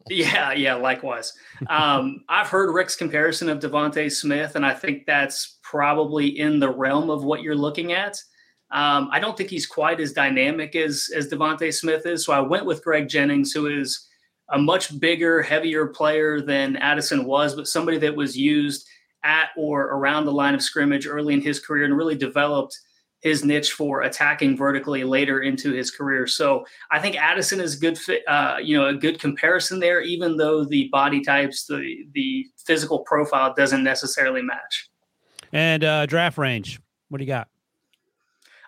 Yeah, yeah, likewise. Um, I've heard Rick's comparison of DeVonta Smith, and I think that's probably in the realm of what you're looking at. Um, I don't think he's quite as dynamic as as DeVonta Smith is, so I went with Greg Jennings, who is a much bigger, heavier player than Addison was, but somebody that was used at or around the line of scrimmage early in his career and really developed his niche for attacking vertically later into his career. So I think Addison is good fit, uh, you know, a good comparison there, even though the body types, the the physical profile doesn't necessarily match. And uh, draft range, what do you got?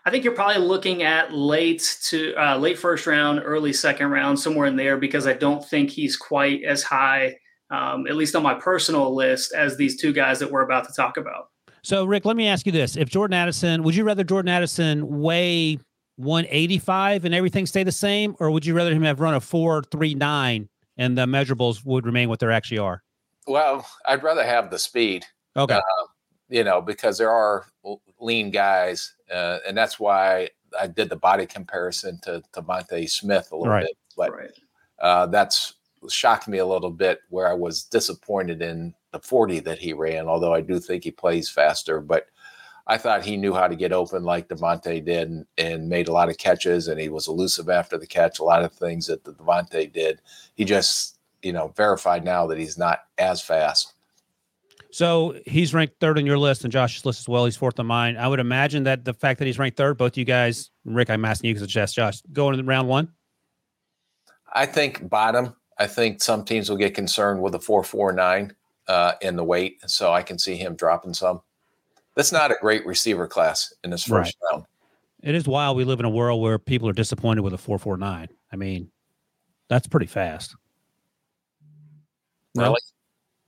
I think you're probably looking at late to uh, late first round, early second round, somewhere in there, because I don't think he's quite as high, um, at least on my personal list, as these two guys that we're about to talk about. So, Rick, let me ask you this: If Jordan Addison, would you rather Jordan Addison weigh 185 and everything stay the same, or would you rather him have run a 439 and the measurables would remain what they actually are? Well, I'd rather have the speed. Okay. Uh, you know, because there are lean guys, uh, and that's why I did the body comparison to to Monte Smith a little right. bit. But right. uh, that's shocked me a little bit where I was disappointed in the 40 that he ran, although I do think he plays faster. But I thought he knew how to get open like DeVonta did and, and, made a lot of catches, and he was elusive after the catch. A lot of things that the DeVonta did. He just, you know, verified now that he's not as fast. So he's ranked third on your list, and Josh's list as well. He's fourth on mine. I would imagine that the fact that he's ranked third, both you guys, Rick, I'm asking you because it's just Josh, going in round one. I think bottom. I think some teams will get concerned with a four four nine uh, in the weight, so I can see him dropping some. That's not a great receiver class in this first right. round. It is wild. We live in a world where people are disappointed with a four four nine. I mean, that's pretty fast. Really?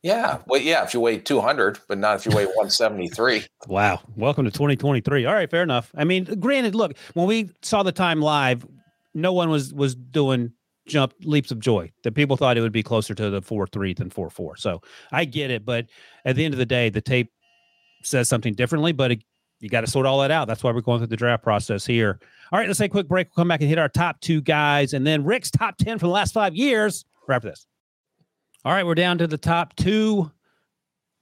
Yeah. Well, yeah, if you weigh 200, but not if you weigh 173. wow. Welcome to 2023. All right, fair enough. I mean, granted, look, when we saw the time live, no one was was doing jump leaps of joy. That people thought it would be closer to the 4-3 than 4-4. So, I get it, but at the end of the day, the tape says something differently, but it, you got to sort all that out. That's why we're going through the draft process here. All right, let's take a quick break. We'll come back and hit our top two guys and then Rick's top 10 for the last 5 years. Right after this. All right, we're down to the top two.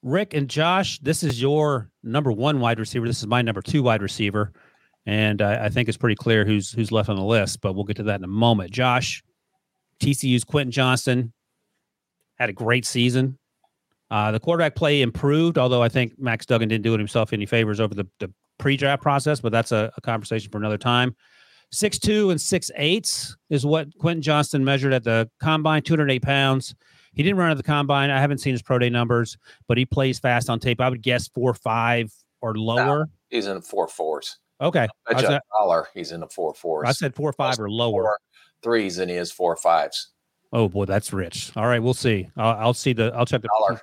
Rick and Josh, this is your number one wide receiver. This is my number two wide receiver, and I, I think it's pretty clear who's who's left on the list. But we'll get to that in a moment. Josh, TCU's Quentin Johnston had a great season. Uh, the quarterback play improved, although I think Max Duggan didn't do it himself any favors over the, the pre-draft process. But that's a, a conversation for another time. Six two and six is what Quentin Johnston measured at the combine, 208 pounds. He didn't run at the combine. I haven't seen his pro day numbers, but he plays fast on tape. I would guess four five or lower. No, he's in four fours. Okay. I bet dollar he's in the four fours. I said four five or lower. Four threes and he is four fives. Oh boy, that's rich. All right, we'll see. I'll, I'll see the. I'll check the dollar.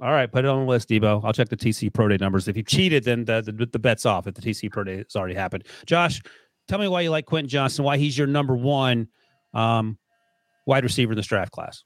All right, put it on the list, Debo. I'll check the TC Pro Day numbers. If you cheated, then the, the, the bet's off. If the TC Pro Day has already happened, Josh, tell me why you like Quentin Johnston. Why he's your number one um, wide receiver in this draft class.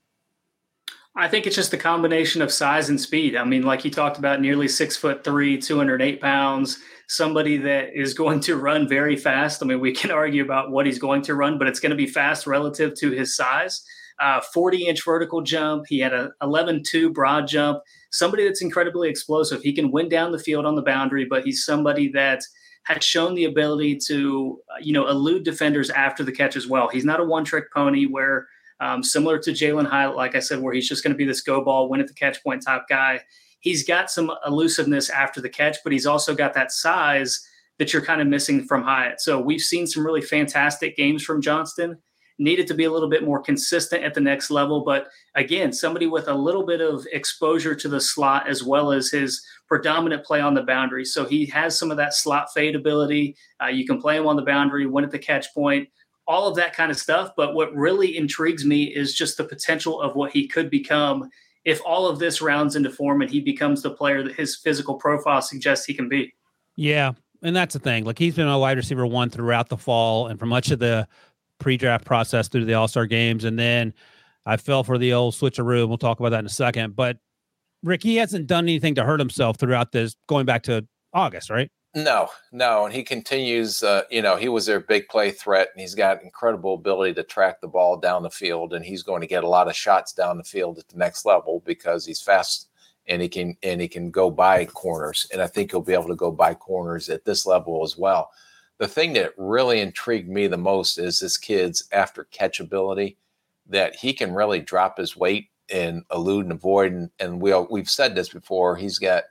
I think it's just a combination of size and speed. I mean, like you talked about, nearly six foot three, 208 pounds, somebody that is going to run very fast. I mean, we can argue about what he's going to run, but it's going to be fast relative to his size. Uh, 40 inch vertical jump. He had a 11 2 broad jump. Somebody that's incredibly explosive. He can win down the field on the boundary, but he's somebody that had shown the ability to, you know, elude defenders after the catch as well. He's not a one trick pony where um, similar to Jalin Hyatt, like I said, where he's just going to be this go ball, win at the catch point type guy. He's got some elusiveness after the catch, but he's also got that size that you're kind of missing from Hyatt. So we've seen some really fantastic games from Johnston. Needed to be a little bit more consistent at the next level. But again, somebody with a little bit of exposure to the slot as well as his predominant play on the boundary. So he has some of that slot fade ability. Uh, you can play him on the boundary, win at the catch point, all of that kind of stuff. But what really intrigues me is just the potential of what he could become if all of this rounds into form and he becomes the player that his physical profile suggests he can be. Yeah. And that's the thing. Like he's been a wide receiver one throughout the fall and for much of the pre draft process through the All Star games. And then I fell for the old switcheroo. We'll talk about that in a second. But Rick, he hasn't done anything to hurt himself throughout this going back to August, right? No, no, and he continues. Uh, you know, he was their big play threat, and he's got incredible ability to track the ball down the field, and he's going to get a lot of shots down the field at the next level because he's fast and he can and he can go by corners, and I think he'll be able to go by corners at this level as well. The thing that really intrigued me the most is this kid's after catch ability, that he can really drop his weight and elude and avoid, and, and we we've said this before. He's got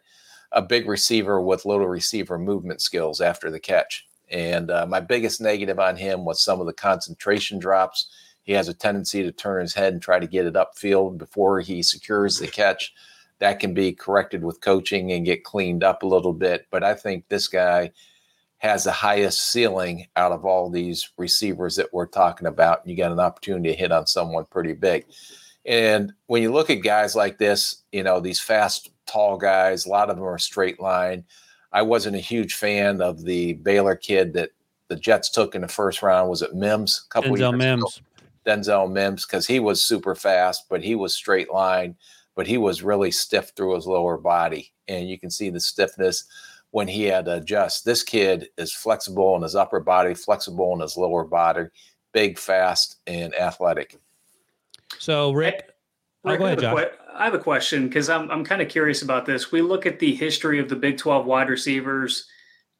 a big receiver with little receiver movement skills after the catch. And uh, my biggest negative on him was some of the concentration drops. He has a tendency to turn his head and try to get it upfield before he secures the catch. That can be corrected with coaching and get cleaned up a little bit. But I think this guy has the highest ceiling out of all these receivers that we're talking about. You got an opportunity to hit on someone pretty big. And when you look at guys like this, you know, these fast tall guys. A lot of them are straight line. I wasn't a huge fan of the Baylor kid that the Jets took in the first round. Was it Mims? A couple Denzel Mims. Ago. Denzel Mims, because he was super fast, but he was straight line, but he was really stiff through his lower body. And you can see the stiffness when he had to adjust. This kid is flexible in his upper body, flexible in his lower body, big, fast, and athletic. So, Rick, oh, go ahead, Josh. I have a question because I'm I'm kind of curious about this. We look at the history of the Big 12 wide receivers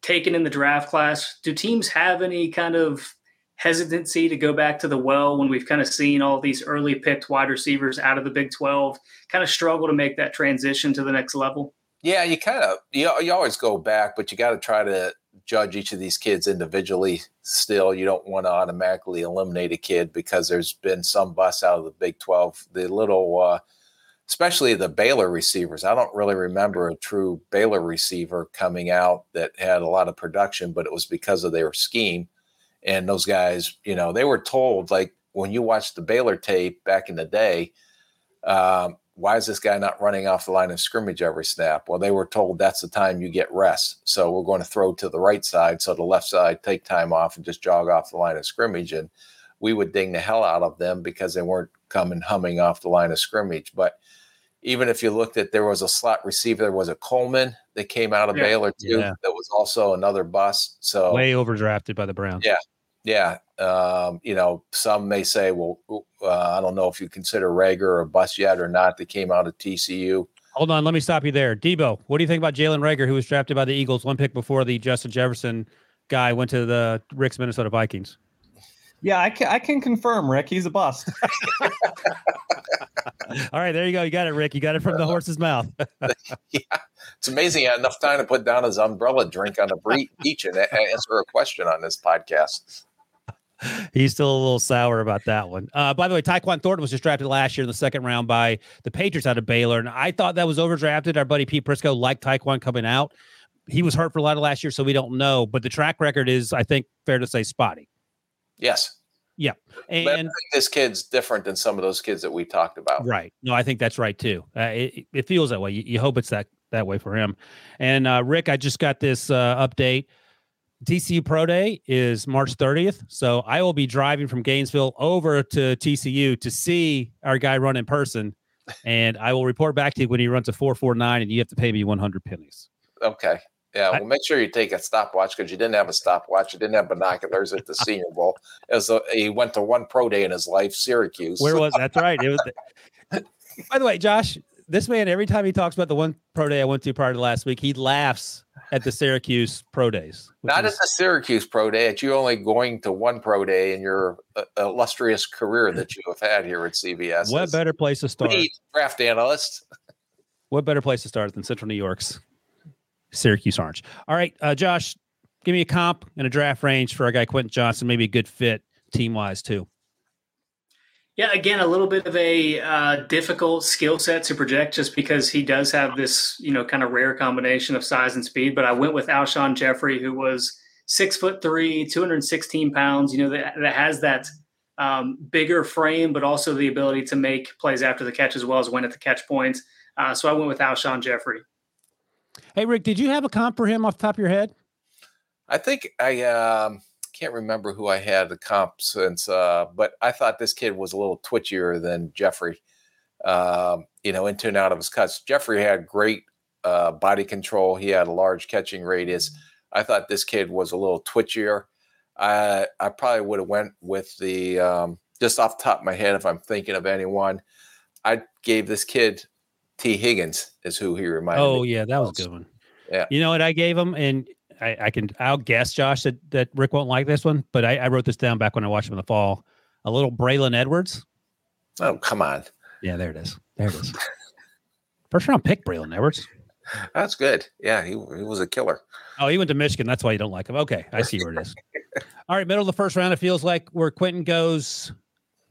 taken in the draft class. Do teams have any kind of hesitancy to go back to the well when we've kind of seen all these early picked wide receivers out of the Big 12 kind of struggle to make that transition to the next level? Yeah, you kind of you, you always go back, but you got to try to judge each of these kids individually. Still, you don't want to automatically eliminate a kid because there's been some bust out of the Big 12. The little uh, especially the Baylor receivers. I don't really remember a true Baylor receiver coming out that had a lot of production, but it was because of their scheme. And those guys, you know, they were told, like when you watch the Baylor tape back in the day, um, why is this guy not running off the line of scrimmage every snap? Well, they were told that's the time you get rest. So we're going to throw to the right side. So the left side take time off and just jog off the line of scrimmage. And we would ding the hell out of them because they weren't coming humming off the line of scrimmage. But even if you looked at there was a slot receiver, there was a Coleman that came out of yeah. Baylor too. Yeah. That was also another bust. So way overdrafted by the Browns. Yeah, yeah. Um, you know, some may say, well, uh, I don't know if you consider Reagor a bust yet or not. That came out of TCU. Hold on, let me stop you there, Debo. What do you think about Jalen Reagor, who was drafted by the Eagles one pick before the Justin Jefferson guy went to the Rick's Minnesota Vikings? Yeah, I can, I can confirm, Rick. He's a bust. All right, there you go. You got it, Rick. You got it from the horse's mouth. yeah, it's amazing. He had enough time to put down his umbrella drink on the beach and answer a question on this podcast. He's still a little sour about that one. Uh, by the way, Tyquan Thornton was just drafted last year in the second round by the Patriots out of Baylor, and I thought that was overdrafted. Our buddy Pete Prisco liked Tyquan coming out. He was hurt for a lot of last year, so we don't know. But the track record is, I think, fair to say, spotty. Yes. Yeah. And this kid's different than some of those kids that we talked about. Right. No, I think that's right too. Uh, it, it feels that way. You, you, hope it's that that way for him. And uh, Rick, I just got this uh, update. TCU Pro Day is March 30th. So I will be driving from Gainesville over to TCU to see our guy run in person and I will report back to you when he runs a four four nine, and you have to pay me one hundred pennies. Okay. Yeah, well, make sure you take a stopwatch because you didn't have a stopwatch. You didn't have binoculars at the Senior Bowl. As he went to one pro day in his life, Syracuse. Where was that's right? It was. By the way, Josh, this man every time he talks about the one pro day I went to prior to last week, he laughs at the Syracuse pro days. Not is, at the Syracuse pro day. At you only going to one pro day in your uh, illustrious career that you have had here at CBS. What better place to start? Draft analyst. What better place to start than Central New York's Syracuse Orange? All right, uh, Josh, give me a comp and a draft range for our guy Quentin Johnston. Maybe a good fit team wise too. Yeah, again, a little bit of a uh, difficult skill set to project just because he does have this, you know, kind of rare combination of size and speed. But I went with Alshon Jeffery, who was six foot three, 216 pounds, you know, that, that has that um, bigger frame, but also the ability to make plays after the catch as well as win at the catch points. Uh, so I went with Alshon Jeffery. Hey, Rick, did you have a comp for him off the top of your head? I think I. Um can't remember who I had the comp since, uh, but I thought this kid was a little twitchier than Jeffery. Um, you know, into and out of his cuts. Jeffery had great uh, body control. He had a large catching radius. I thought this kid was a little twitchier. I I probably would have went with the um, just off the top of my head if I'm thinking of anyone. I gave this kid Tee Higgins is who he reminded oh, me. Oh yeah, that was a good one. Yeah. You know what I gave him, and I, I, can I'll guess Josh that, that Rick won't like this one, but I, I, wrote this down back when I watched him in the fall. A little Braylon Edwards. Oh come on! Yeah, there it is. There it is. First round pick, Braylon Edwards. That's good. Yeah, he, he was a killer. Oh, he went to Michigan. That's why you don't like him. Okay, I see where it is. All right, middle of the first round. It feels like where Quentin goes.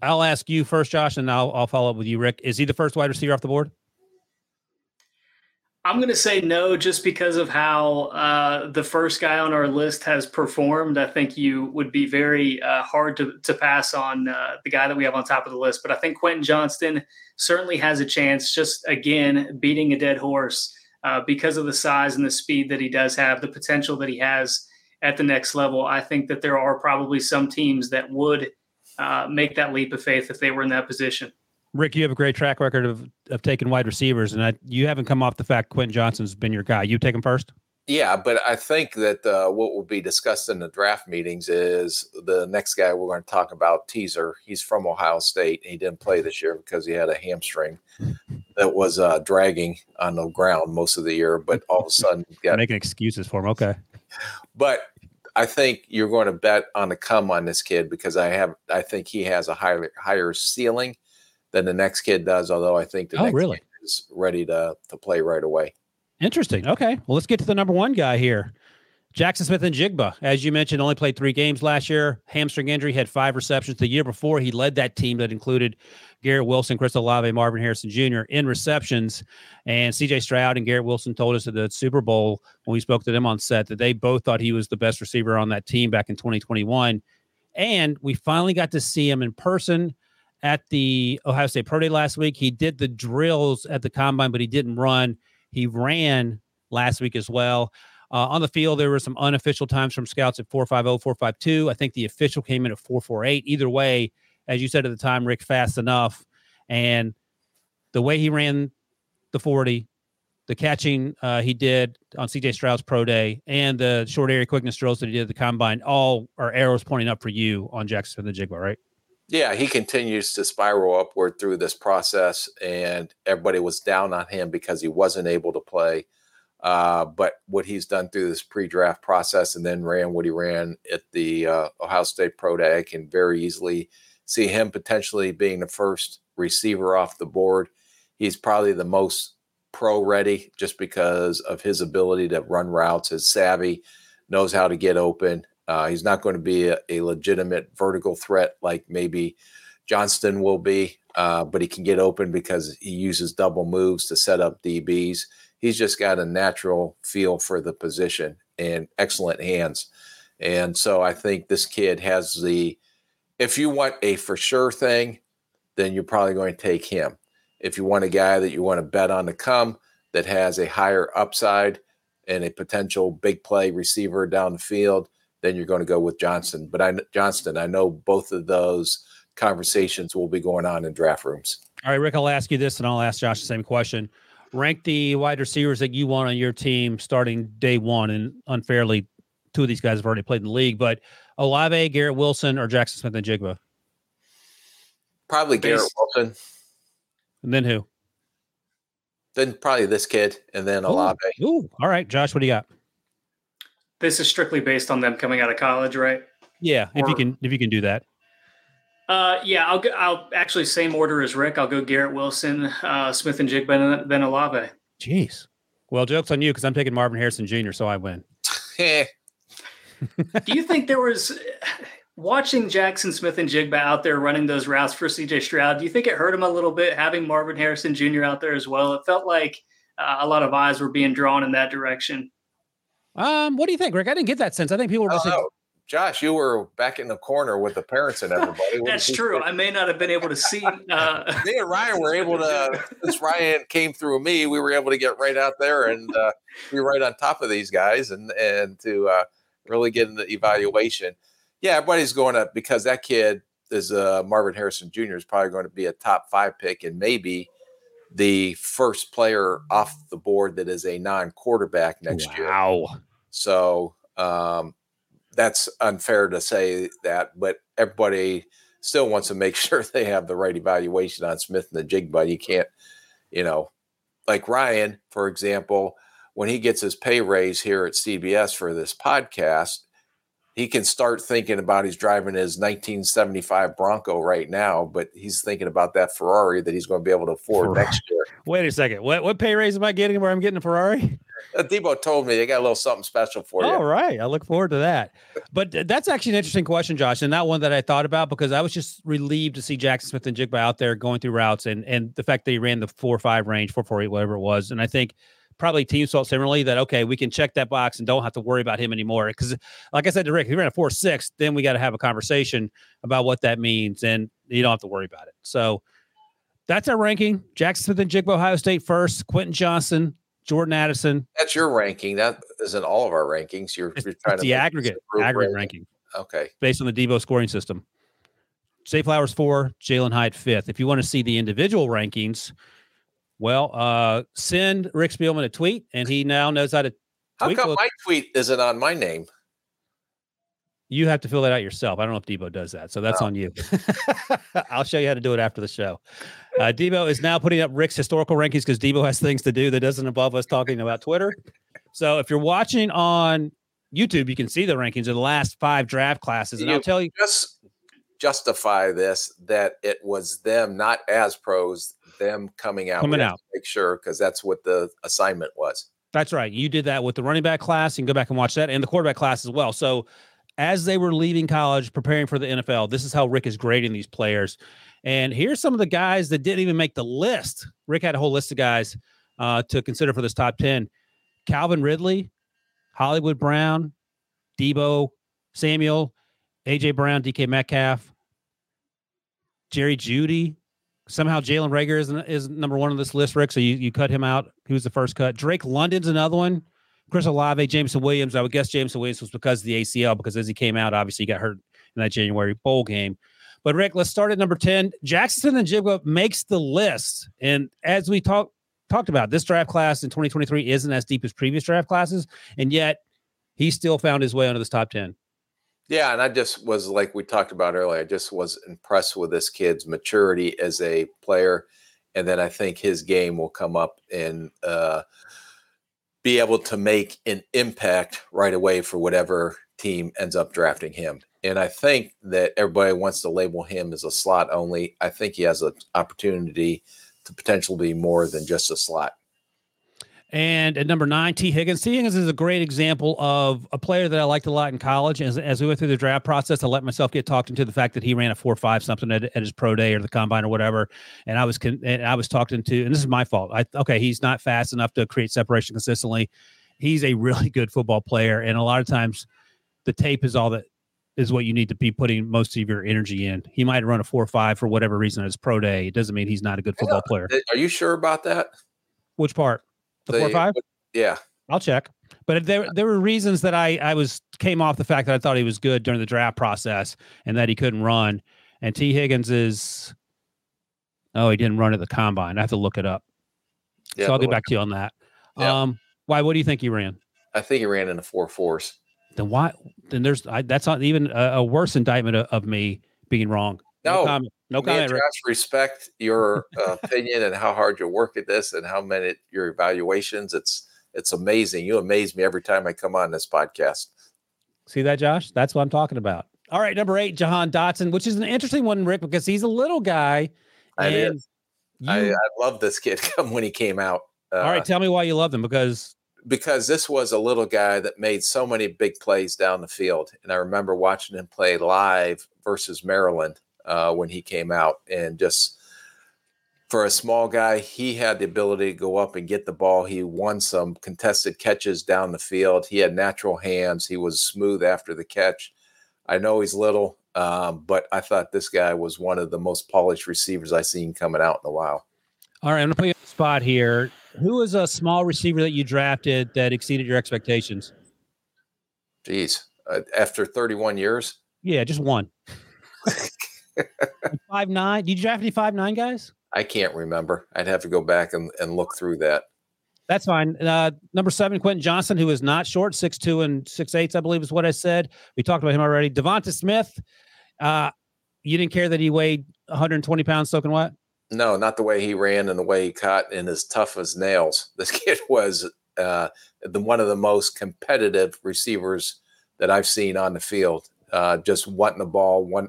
I'll ask you first, Josh, and I'll I'll follow up with you, Rick. Is he the first wide receiver off the board? I'm going to say no, just because of how uh, the first guy on our list has performed. I think you would be very uh, hard to, to pass on uh, the guy that we have on top of the list. But I think Quentin Johnston certainly has a chance, just again, beating a dead horse uh, because of the size and the speed that he does have, the potential that he has at the next level. I think that there are probably some teams that would uh, make that leap of faith if they were in that position. Rick, you have a great track record of, of taking wide receivers, and I, you haven't come off the fact Quentin Johnston's been your guy. You take him first? Yeah, but I think that uh, what will be discussed in the draft meetings is the next guy we're going to talk about, Teaser. He's from Ohio State. He didn't play this year because he had a hamstring that was uh, dragging on the ground most of the year, but all of a sudden, got, making excuses for him. Okay, but I think you're going to bet on the come on this kid because I have I think he has a higher higher ceiling than the next kid does. Although I think the oh, next really? kid is ready to to play right away. Interesting. Okay, well let's get to the number one guy here. Jaxon Smith-Njigba, as you mentioned, only played three games last year. Hamstring injury, had five receptions. The year before, he led that team that included Garrett Wilson, Chris Olave, Marvin Harrison Jr. in receptions. And CJ Stroud and Garrett Wilson told us at the Super Bowl when we spoke to them on set that they both thought he was the best receiver on that team back in 2021. And we finally got to see him in person at the Ohio State Pro Day last week. He did the drills at the combine, but he didn't run. He ran last week as well. Uh, on the field, there were some unofficial times from scouts at 450, 452. I think the official came in at 448. Either way, as you said at the time, Rick, fast enough. And the way he ran the 40, the catching uh, he did on CJ Stroud's pro day, and the short area quickness drills that he did at the combine, all are arrows pointing up for you on Jaxon Smith-Njigba, right? Yeah, he continues to spiral upward through this process, and everybody was down on him because he wasn't able to play. Uh, but what he's done through this pre-draft process, and then ran what he ran at the uh, Ohio State Pro Day, I can very easily see him potentially being the first receiver off the board. He's probably the most pro ready just because of his ability to run routes, his savvy, knows how to get open, uh, he's not going to be a, a, legitimate vertical threat like maybe Johnston will be, uh, but he can get open because he uses double moves to set up DBs. He's just got a natural feel for the position and excellent hands. And so I think this kid has the, if you want a for sure thing, then you're probably going to take him. If you want a guy that you want to bet on to come that has a higher upside and a potential big play receiver down the field, then you're going to go with Johnson. But I Johnston, I know both of those conversations will be going on in draft rooms. All right, Rick, I'll ask you this and I'll ask Josh the same question. Rank the wide receivers that you want on your team starting day one. And unfairly, two of these guys have already played in the league, but Olave, Garrett Wilson, or Jaxon Smith-Njigba? Probably Garrett Wilson. And then who? Then probably this kid, and then Olave. Ooh, ooh, all right, Josh, what do you got? This is strictly based on them coming out of college, right? Yeah, if you can, if you can do that. Uh, yeah, I'll I'll actually same order as Rick. I'll go Garrett Wilson, uh, Smith-Njigba, and then Olave. Jeez. Well, joke's on you because I'm taking Marvin Harrison Jr., so I win. do you think there was watching Jaxon Smith-Njigba out there running those routes for CJ Stroud? Do you think it hurt him a little bit having Marvin Harrison Jr. out there as well? It felt like uh, a lot of eyes were being drawn in that direction. Um, what do you think, Rick? I didn't get that sense. I think people were just. Oh, Josh, you were back in the corner with the parents and everybody. That's true. I may not have been able to see. Uh... me and Ryan were able to. Since Ryan came through me, we were able to get right out there and uh, be right on top of these guys and and to uh, really get in the evaluation. Yeah, everybody's going up because that kid is uh, Marvin Harrison Jr. is probably going to be a top five pick and maybe the first player off the board that is a non-quarterback next wow. year. Wow. So um, that's unfair to say that, but everybody still wants to make sure they have the right evaluation on Smith and the jig, but You can't, you know, like Ryan, for example, when he gets his pay raise here at CBS for this podcast, he can start thinking about he's driving his 1975 Bronco right now, but he's thinking about that Ferrari that he's going to be able to afford Ferrari. next year. Wait a second. What what pay raise am I getting where I'm getting a Ferrari? Debo told me they got a little something special for you. All right. I look forward to that. But that's actually an interesting question, Josh, and that one that I thought about because I was just relieved to see Jaxon Smith-Njigba out there going through routes and and the fact that he ran the four five range, four four eight, whatever it was. And I think probably teams felt similarly that okay, we can check that box and don't have to worry about him anymore. Because, like I said to Rick, if he ran a four six, then we got to have a conversation about what that means, and you don't have to worry about it. So that's our ranking. Jaxon Smith-Njigba, Ohio State first. Quentin Johnston, Jordan Addison. That's your ranking. That isn't all of our rankings. You're, you're trying to the aggregate aggregate ranking. ranking. Okay, based on the Debo scoring system. Zay Flowers four, Jalin Hyatt fifth. If you want to see the individual rankings, well, uh, send Rick Spielman a tweet, and he now knows how to. How come my tweet isn't on my name? You have to fill that out yourself. I don't know if Debo does that, so that's on you. I'll show you how to do it after the show. Uh, Debo is now putting up Rick's historical rankings because Debo has things to do that doesn't involve us talking about Twitter. So if you're watching on YouTube, you can see the rankings of the last five draft classes, and you I'll tell you just justify this that it was them, not as pros, them coming out. Coming out. Make sure because that's what the assignment was. That's right. You did that with the running back class. You can go back and watch that and the quarterback class as well. So as they were leaving college, preparing for the NFL, this is how Rick is grading these players. And here's some of the guys that didn't even make the list. Rick had a whole list of guys uh, to consider for this top 10. Calvin Ridley, Hollywood Brown, Deebo, Samuel, AJ Brown, DK Metcalf, Jerry Jeudy. Somehow Jalen Reagor is, is number one on this list, Rick. So you, you cut him out. He was the first cut. Drake London's another one. Chris Olave, Jameson Williams. I would guess Jameson Williams was because of the ACL, because as he came out, obviously he got hurt in that January bowl game. But Rick, let's start at number 10. Jackson and Jibba makes the list. And as we talked talked about, this draft class in 2023 isn't as deep as previous draft classes, and yet he still found his way onto this top 10. Yeah, and I just was like we talked about earlier. I just was impressed with this kid's maturity as a player, and then I think his game will come up and uh, be able to make an impact right away for whatever team ends up drafting him. And I think that everybody wants to label him as a slot only. I think he has an opportunity to potentially be more than just a slot. And at number nine, Tee Higgins. Tee Higgins is a great example of a player that I liked a lot in college. As, as we went through the draft process, I let myself get talked into the fact that he ran a four five something at, at his pro day or the combine or whatever. And I was con- and I was talked into, and this is my fault. I okay, he's not fast enough to create separation consistently. He's a really good football player, and a lot of times, the tape is all that is what you need to be putting most of your energy in. He might run a four five for whatever reason at his pro day. It doesn't mean he's not a good football player. Are you sure about that? Which part? The, four five? Yeah. I'll check. But there there were reasons that I I was came off the fact that I thought he was good during the draft process and that he couldn't run. And Tee Higgins is Oh, he didn't run at the combine. I have to look it up. Yeah, so I'll get back to you on that. Yeah. Um, why? What do you think he ran? I think he ran in the four fours. Then why? Then there's I, that's not even a, a worse indictment of, of me being wrong. No, comment. No Me and comment. Josh respect your uh, opinion and how hard you work at this and how many your evaluations. It's it's amazing. You amaze me every time I come on this podcast. See that, Josh? That's what I'm talking about. All right, number eight, Jahan Dotson, which is an interesting one, Rick, because he's a little guy. And is. I, you- I love this kid when he came out. Uh, all right, tell me why you love him because because this was a little guy that made so many big plays down the field. And I remember watching him play live versus Maryland uh, when he came out. And just for a small guy, he had the ability to go up and get the ball. He won some contested catches down the field. He had natural hands. He was smooth after the catch. I know he's little, um, but I thought this guy was one of the most polished receivers I've seen coming out in a while. all right, I'm gonna put you on the spot here. Who is a small receiver that you drafted that exceeded your expectations? Jeez, uh, after 31 years, Yeah, just one. five nine. Did you draft any five nine guys? I can't remember. I'd have to go back and, and look through that. That's fine. Uh, number seven, Quentin Johnston, who is not short, six two and six eighths, I believe is what I said. We talked about him already. DeVonta Smith. Uh, you didn't care that he weighed 120 pounds soaking wet. No, not the way he ran and the way he caught and as tough as nails. This kid was uh, the one of the most competitive receivers that I've seen on the field. Uh, just wanting the ball. One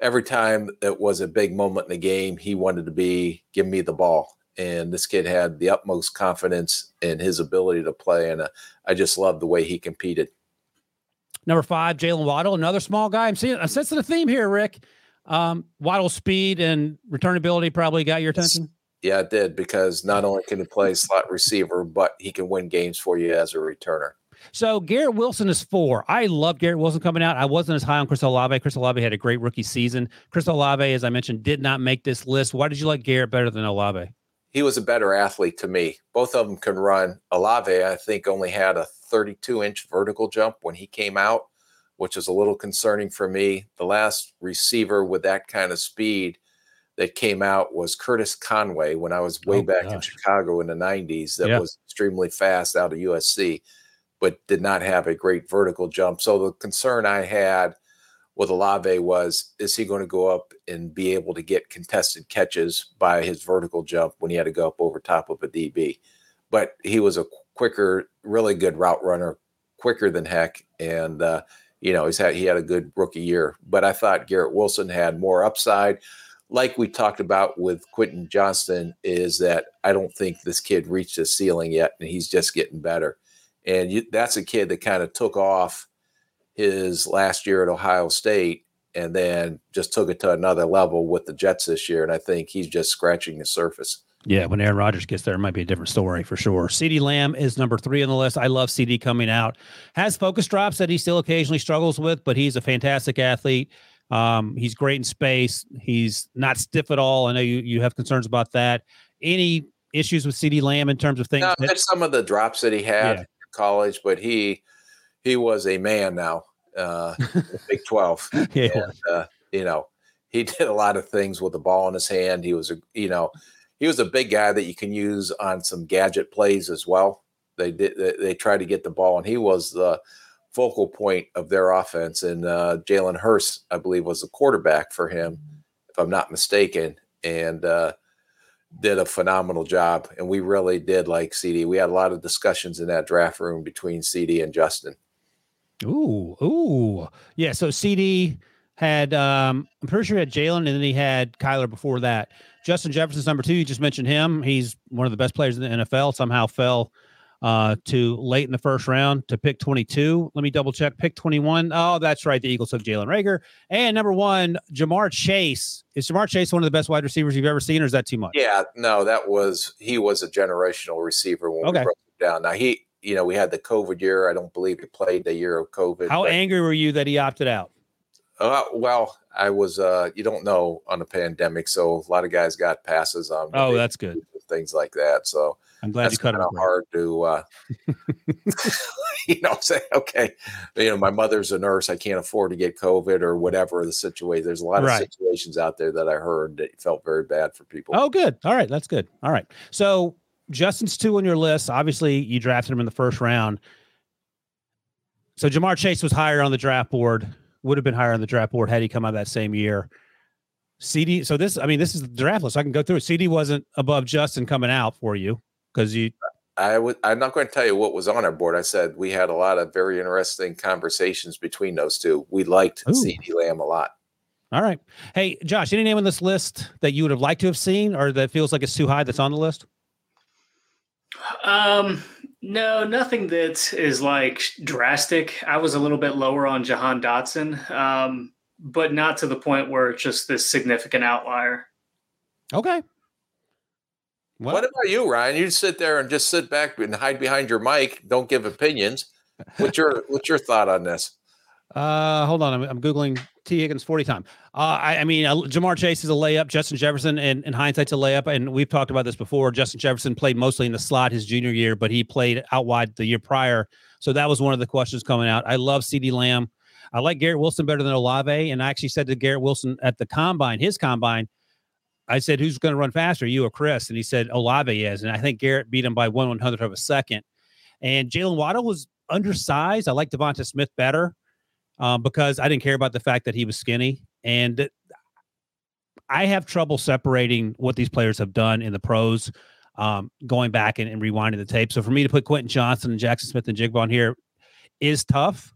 every time it was a big moment in the game, he wanted to be give me the ball. And this kid had the utmost confidence in his ability to play, and uh, I just loved the way he competed. Number five, Jaylen Waddle, another small guy. I'm seeing I'm sensing a theme here, Rick. Um, Waddle's speed and returnability probably got your attention. Yeah, it did because not only can he play slot receiver, but he can win games for you as a returner. So Garrett Wilson is four. I love Garrett Wilson coming out. I wasn't as high on Chris Olave. Chris Olave had a great rookie season. Chris Olave, as I mentioned, did not make this list. Why did you like Garrett better than Olave? He was a better athlete to me. Both of them can run. Olave, I think, only had a 32 inch vertical jump when he came out, which is a little concerning for me. The last receiver with that kind of speed that came out was Curtis Conway when I was way Oh, back in. Chicago in the 90s, that Yeah. was extremely fast out of USC, but did not have a great vertical jump. So the concern I had with Olave was is he going to go up and be able to get contested catches by his vertical jump when he had to go up over top of a DB? But he was a quicker, really good route runner, quicker than heck, and uh, you know he's had he had a good rookie year. But I thought Garrett Wilson had more upside. Like we talked about with Quentin Johnston, is that I don't think this kid reached his ceiling yet, and he's just getting better. And you, that's a kid that kind of took off his last year at Ohio State and then just took it to another level with the Jets this year. And I think he's just scratching the surface. Yeah, when Aaron Rodgers gets there, it might be a different story for sure. CeeDee Lamb is number three on the list. I love CeeDee coming out. Has focus drops that he still occasionally struggles with, but he's a fantastic athlete. Um, he's great in space. He's not stiff at all. I know you you have concerns about that. Any issues with CeeDee Lamb in terms of things? Now, that- some of the drops that he had college, but he he was a man now, uh, Big 12. yeah, and, uh, you know, he did a lot of things with the ball in his hand. He was a, you know, he was a big guy that you can use on some gadget plays as well. They did, they, they tried to get the ball, and he was the focal point of their offense. And uh, Jalen Hurts, I believe, was the quarterback for him, if I'm not mistaken, and uh, did a phenomenal job. And we really did like CeeDee. We had a lot of discussions in that draft room between CeeDee and Justin. Ooh, ooh, yeah. So CeeDee had, um, I'm pretty sure he had Jalen, and then he had Kyler before that. Justin Jefferson's number two. You just mentioned him. He's one of the best players in the NFL. Somehow fell uh, to late in the first round to pick 22. Let me double check. Pick 21. Oh, that's right. The Eagles took Jalen Reagor. And number one, Ja'Marr Chase. Is Ja'Marr Chase one of the best wide receivers you've ever seen, or is that too much? Yeah, no, that was he was a generational receiver when Okay. we broke it down. Now he, you know, we had the COVID year. I don't believe he played the year of COVID. How but- angry were you that he opted out? Uh, well, I was. Uh, you don't know on the pandemic, so a lot of guys got passes on. Oh, that's good. things like that. So I'm glad you cut it hard to, uh, you know, say, okay, you know, my mother's a nurse. I can't afford to get COVID or whatever the situation. There's a lot right. of situations out there that I heard that felt very bad for people. Oh, good. All right. That's good. All right. So Justin's two on your list. Obviously, you drafted him in the first round. So Ja'Marr Chase was higher on the draft board, would have been higher on the draft board had he come out that same year. CeeDee. So this, I mean, this is the draft list. I can go through it. CeeDee wasn't above Justin coming out for you because you. I would. I'm not going to tell you what was on our board. I said we had a lot of very interesting conversations between those two. We liked Ooh. CeeDee Lamb a lot. All right. Hey, Josh, any name on this list that you would have liked to have seen, or that feels like it's too high that's on the list? Um, no, nothing that is like drastic. I was a little bit lower on Jahan Dotson. Um, but not to the point where it's just this significant outlier. Okay. Well, what about you, Ryan? You sit there and just sit back and hide behind your mic. Don't give opinions. What's your What's your thought on this? Uh, hold on. I'm, I'm googling Tee Higgins forty time. Uh, I, I mean, uh, Ja'Marr Chase is a layup. Justin Jefferson, and in hindsight's a layup. And we've talked about this before. Justin Jefferson played mostly in the slot his junior year, but he played out wide the year prior. So that was one of the questions coming out. I love CeeDee Lamb. I like Garrett Wilson better than Olave. And I actually said to Garrett Wilson at the combine, his combine, I said, who's going to run faster, you or Chris? And he said, Olave is. And I think Garrett beat him by one one hundredth of a second. And Jaylen Waddle was undersized. I like DeVonta Smith better um, because I didn't care about the fact that he was skinny. And I have trouble separating what these players have done in the pros, um, going back and, and, rewinding the tape. So for me to put Quentin Johnston and Jaxon Smith-Njigba on here is tough.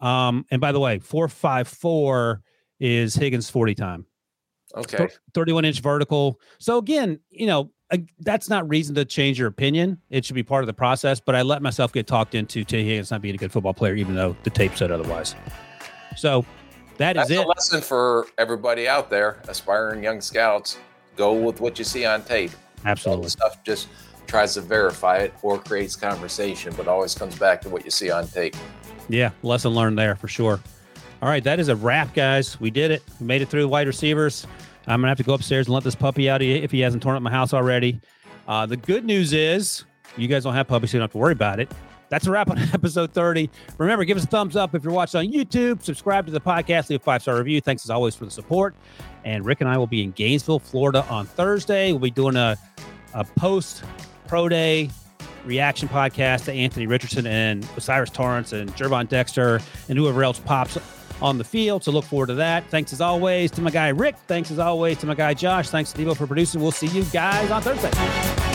Um, and by the way, four five four is Higgins forty time. Okay, thirty one inch vertical. So again, you know, that's not reason to change your opinion. It should be part of the process. But I let myself get talked into Tee Higgins not being a good football player, even though the tape said otherwise. So that that's it. a lesson for everybody out there, aspiring young scouts. Go with what you see on tape. Absolutely. Stuff just tries to verify it or creates conversation, but always comes back to what you see on tape. Yeah, lesson learned there for sure. All right, that is a wrap, guys. We did it. We made it through the wide receivers. I'm gonna have to go upstairs and let this puppy out if he hasn't torn up my house already. Uh, the good news is you guys don't have puppies, so you don't have to worry about it. That's a wrap on episode 30. Remember, give us a thumbs up if you're watching on YouTube. Subscribe to the podcast. Leave a five star review. Thanks as always for the support. And Rick and I will be in Gainesville, Florida on Thursday. We'll be doing a, a post pro day reaction podcast to Anthony Richardson and O'Cyrus Torrence and Gervon Dexter and whoever else pops on the field. So look forward to that. Thanks as always to my guy Rick. Thanks as always to my guy Josh. Thanks to Debo for producing. We'll see you guys on Thursday.